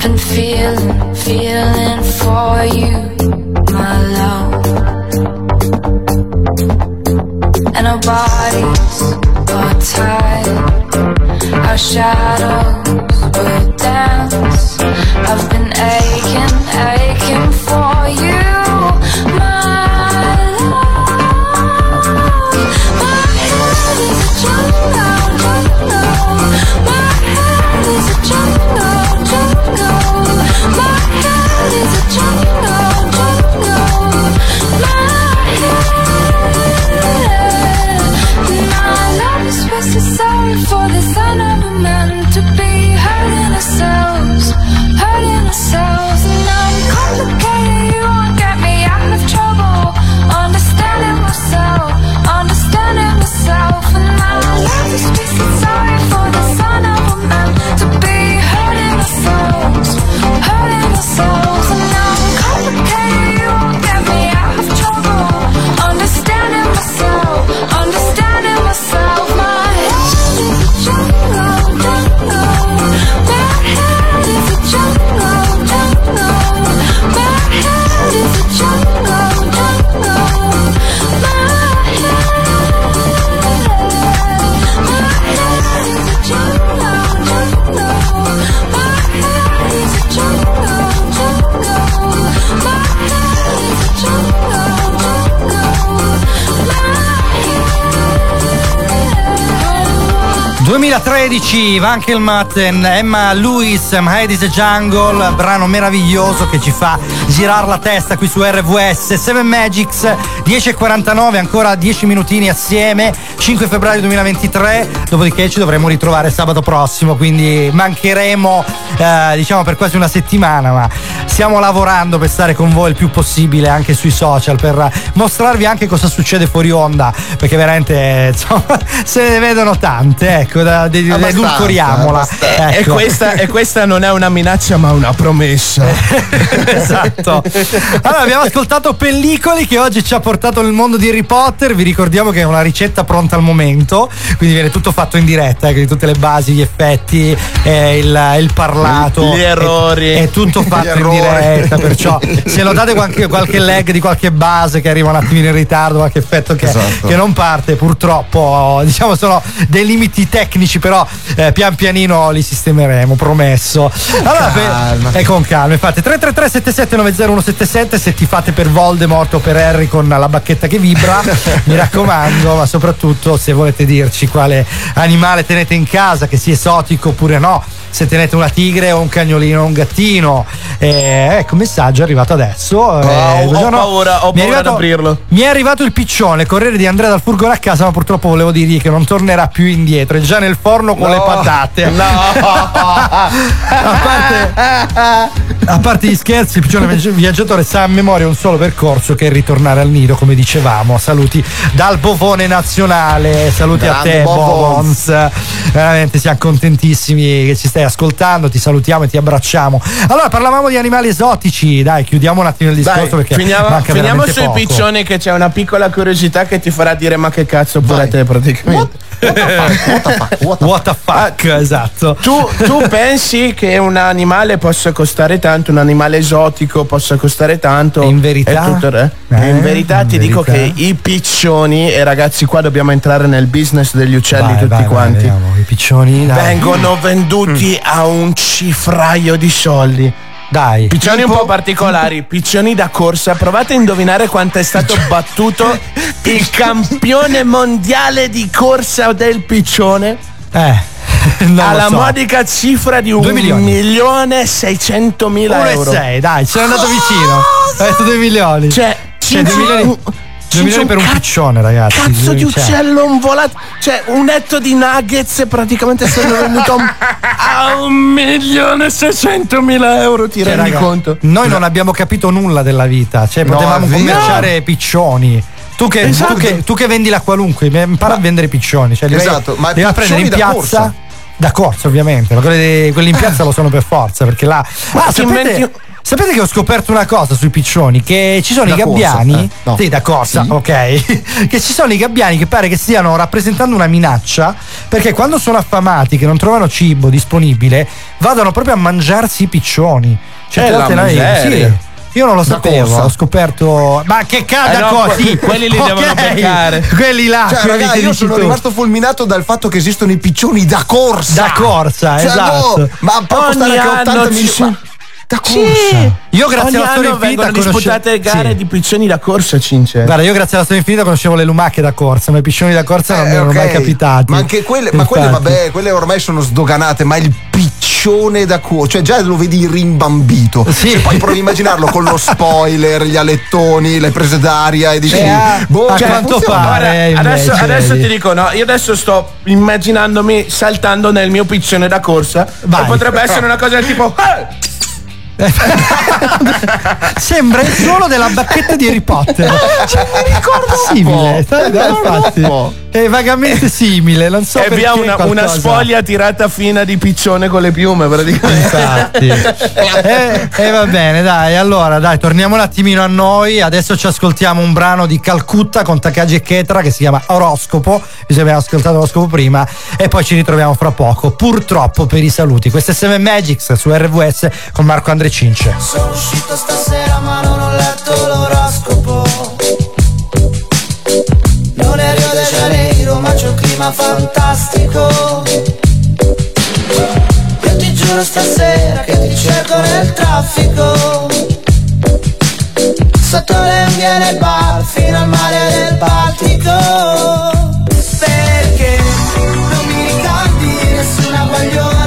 been feeling, feeling for you, my love. And our bodies are tied, our shadows will dance. I've been 2013, Van Kilmatten, Emma Lewis, is a Jungle, brano meraviglioso che ci fa girare la testa qui su RVS. Seven Magics, 10.49, ancora 10 minutini assieme, 5 febbraio 2023, dopodiché ci dovremo ritrovare sabato prossimo, quindi mancheremo eh, diciamo per quasi una settimana, ma stiamo lavorando per stare con voi il più possibile anche sui social, per mostrarvi anche cosa succede fuori onda, perché veramente insomma, se ne vedono tante, ecco, da, edulcoriamola. Ecco. E, questa, e questa non è una minaccia, ma una promessa. esatto. Allora, abbiamo ascoltato Pellicoli che oggi ci ha portato nel mondo di Harry Potter. Vi ricordiamo che è una ricetta pronta al momento, quindi viene tutto fatto in diretta, eh, quindi tutte le basi, gli effetti, eh, il, il parlato. Gli errori. È, è tutto Gli fatto in errori. Diretta, perciò se notate qualche, qualche lag di qualche base che arriva un attimino in ritardo, qualche effetto che, Esatto. che non parte, purtroppo diciamo sono dei limiti tecnici, però eh, pian pianino li sistemeremo, promesso. Allora, calma. e con calma, infatti 333 7790 se ti fate per Voldemort o per Harry con la bacchetta che vibra, mi raccomando, ma soprattutto se volete dirci quale animale tenete in casa, che sia esotico oppure no, se tenete una tigre o un cagnolino o un gattino. Eh, ecco, messaggio è arrivato adesso. eh, ho buongiorno. paura, ho paura ad arrivato- aprirlo. Mi è arrivato il piccione, corriere di Andrea dal furgone a casa, ma purtroppo volevo dirgli che non tornerà più indietro, è già nel forno con No. le patate. No. a parte a parte gli scherzi, il piccione viaggi- viaggiatore sa a memoria un solo percorso che è ritornare al nido, come dicevamo. Saluti dal Bovone Nazionale, saluti a Grande te, Bovons. Bovons. Veramente siamo contentissimi che ci stai ascoltando, ti salutiamo e ti abbracciamo. Allora, parlavamo di animali esotici, dai, chiudiamo un attimo il discorso Dai, perché finiamo, finiamo sui poco. piccioni che c'è una piccola curiosità che ti farà dire ma che cazzo pure te praticamente. What the fuck, esatto. Tu, tu pensi che un animale possa costare tanto, un animale esotico possa costare tanto? In verità? E tutto il re? Eh, in verità in ti dico verità. che i piccioni, e ragazzi qua dobbiamo entrare nel business degli uccelli Vai, tutti vai, vai, quanti, vediamo, I piccioni, dai. vengono venduti a un cifraio di soldi. Dai. Piccioni un Tipo? po' particolari, piccioni da corsa. Provate a indovinare quanto è stato battuto il campione mondiale di corsa del piccione. Eh. Non alla so. modica cifra di un Due milioni. milione e seicentomila Uno e euro. sei, dai, ci sono andato vicino. Hai detto 2 milioni. Cioè, Cioè, due Cinci- milioni, un- due Cinci, milioni per un ca- piccione, ragazzi. Cazzo di Cioè, uccello un volato. Cioè, un etto di nuggets praticamente sono venuto a un, milione e seicentomila euro. Ti cioè, rendi raga, conto? Noi non abbiamo capito nulla della vita. Cioè, No, potevamo commerciare piccioni. Tu che, Esatto. tu, che, tu che vendi la qualunque, impara a vendere piccioni. Cioè, li vai- Esatto, ma li vai a prendere in piazza. corsa? Da corsa, ovviamente, ma quelli, quelli in piazza lo sono per forza, perché là. Ah, ti sapete, inventi- sapete che ho scoperto una cosa sui piccioni? Che ci sono Da i corsa, gabbiani. eh, no. Sì, da corsa, Sì. ok. che ci sono i gabbiani che pare che stiano rappresentando una minaccia, perché quando sono affamati, che non trovano cibo disponibile, vadano proprio a mangiarsi i piccioni. Cioè, Eh, la miseria. sì. Io non lo Da sapevo, corsa. ho scoperto. Ma che cazzo Eh no, così? que- quelli li devono beccare. Quelli là, Cioè, quelli raga, che io sono tu. rimasto fulminato dal fatto che esistono i piccioni da corsa. Da corsa, Cioè, esatto. no, ma può Ogni costare anche anno 80 ci milioni. ma- Da corsa. Sì. Io grazie Ogni alla storia infinita disputate gare Sì. di piccioni da corsa, Cince. Guarda, io grazie alla storia infinita conoscevo le lumache da corsa, ma i piccioni da corsa non mi Eh, erano mai capitati. Ma anche quelle, ma quelle, vabbè, quelle ormai sono sdoganate, ma il piccione da cuore, cioè già lo vedi rimbambito. Sì. E poi provi a immaginarlo con lo spoiler, gli alettoni, le prese d'aria e dici, Eh, boh, cioè, come funziona? guarda, adesso, adesso ti dico no, io adesso sto immaginandomi saltando nel mio piccione da corsa Vai. e potrebbe essere una cosa del tipo "Eh!" Sembra il suono della bacchetta di Harry Potter. Cioè, mi ricordo simile. infatti. È vagamente simile, non so e perché una, una sfoglia tirata fina di piccione con le piume praticamente Infatti. E Eh, va bene, dai, allora dai, torniamo un attimino a noi. Adesso ci ascoltiamo un brano di Calcutta con Takagi e Ketra che si chiama Oroscopo. Vi abbiamo ascoltato l'oroscopo prima e poi ci ritroviamo fra poco. Purtroppo per i saluti. Questo è 7 Magics su RVS con Marco Andre Cince. Sono uscito stasera ma non ho letto l'oroscopo. Non è Rio de Janeiro ma c'è un clima fantastico. Io ti giuro stasera che ti cerco nel traffico. Sotto le unghie nel bar fino al mare del Baltico. Perché non mi ricordi nessuna guagliona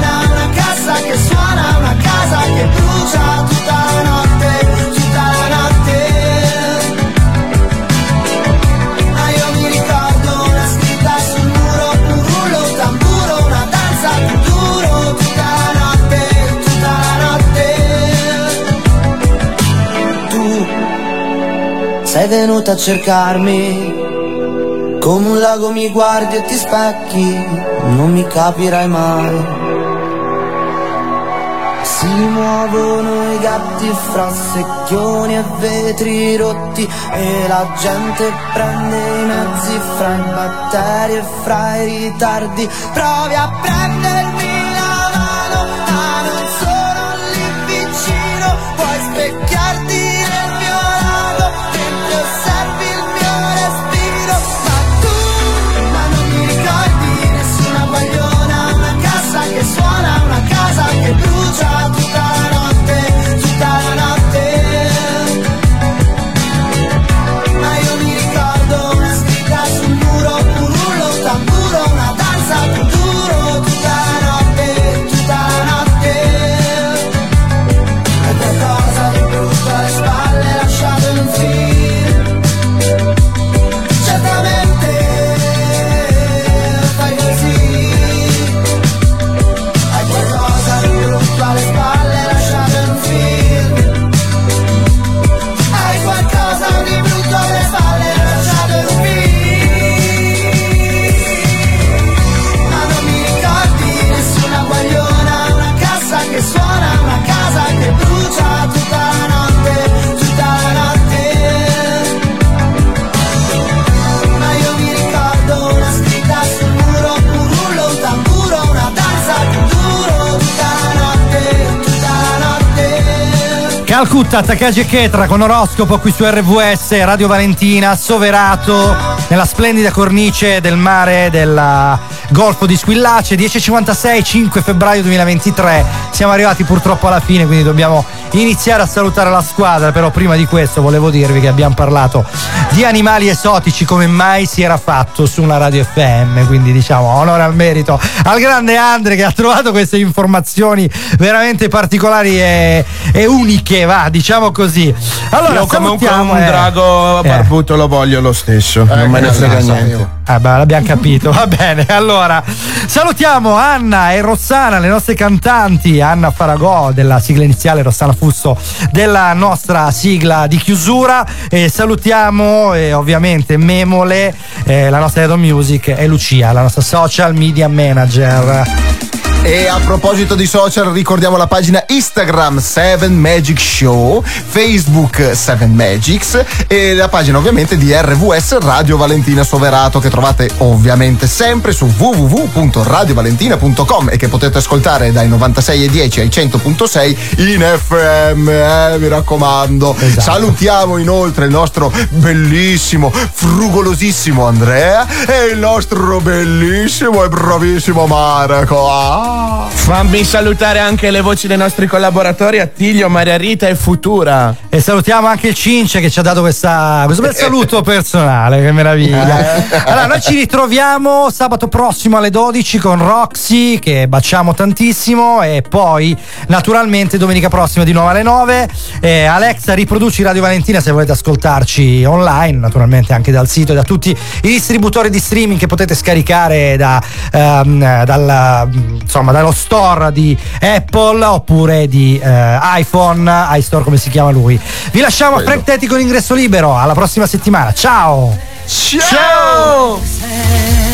venuta a cercarmi come un lago mi guardi e ti specchi, non mi capirai mai. Si muovono i gatti fra secchioni e vetri rotti e la gente prende i mezzi fra i batteri e fra i ritardi. Provi a prendermi Calcutta, Takagi e Ketra con oroscopo qui su RVS, Radio Valentina, Soverato, nella splendida cornice del mare del Golfo di Squillace, 10.56, 5 febbraio 2023. Siamo arrivati purtroppo alla fine, quindi dobbiamo iniziare a salutare la squadra, però prima di questo volevo dirvi che abbiamo parlato di animali esotici come mai si era fatto su una radio FM, quindi diciamo onore al merito al grande Andre che ha trovato queste informazioni veramente particolari e, e uniche, va, diciamo così. Allora, io comunque salutiamo, un eh. drago Eh. barbuto lo voglio lo stesso non me ne grazie, frega niente Ah, beh, l'abbiamo capito, va bene. Allora, salutiamo Anna e Rossana, le nostre cantanti, Anna Faragò della sigla iniziale, Rossana Fusso della nostra sigla di chiusura. E salutiamo eh, ovviamente Memole, eh, la nostra Head of Music e Lucia, la nostra social media manager. E a proposito di social, ricordiamo la pagina Instagram 7 Magic Show, Facebook 7 Magics e la pagina ovviamente di RVS Radio Valentina Soverato che trovate ovviamente sempre su www.radiovalentina.com e che potete ascoltare dai 96,10 ai 100.6 in FM, eh, mi raccomando. Salutiamo inoltre il nostro bellissimo, frugolosissimo Andrea e il nostro bellissimo e bravissimo Marco. Ah. Fammi salutare anche le voci dei nostri collaboratori Attilio, Maria Rita e Futura. E salutiamo anche il Cince che ci ha dato questa, questo bel saluto personale, che meraviglia. Allora, noi ci ritroviamo sabato prossimo alle 12 con Roxy, che baciamo tantissimo, e poi naturalmente domenica prossima di nuovo alle 9. Eh, Alexa, riproduci Radio Valentina se volete ascoltarci online, naturalmente anche dal sito e da tutti i distributori di streaming che potete scaricare da, ehm, dalla, insomma, dallo store di Apple oppure di eh, iPhone, iStore come si chiama lui. Vi lasciamo a Frank Tetti con ingresso libero. Alla prossima settimana. Ciao! Ciao! Say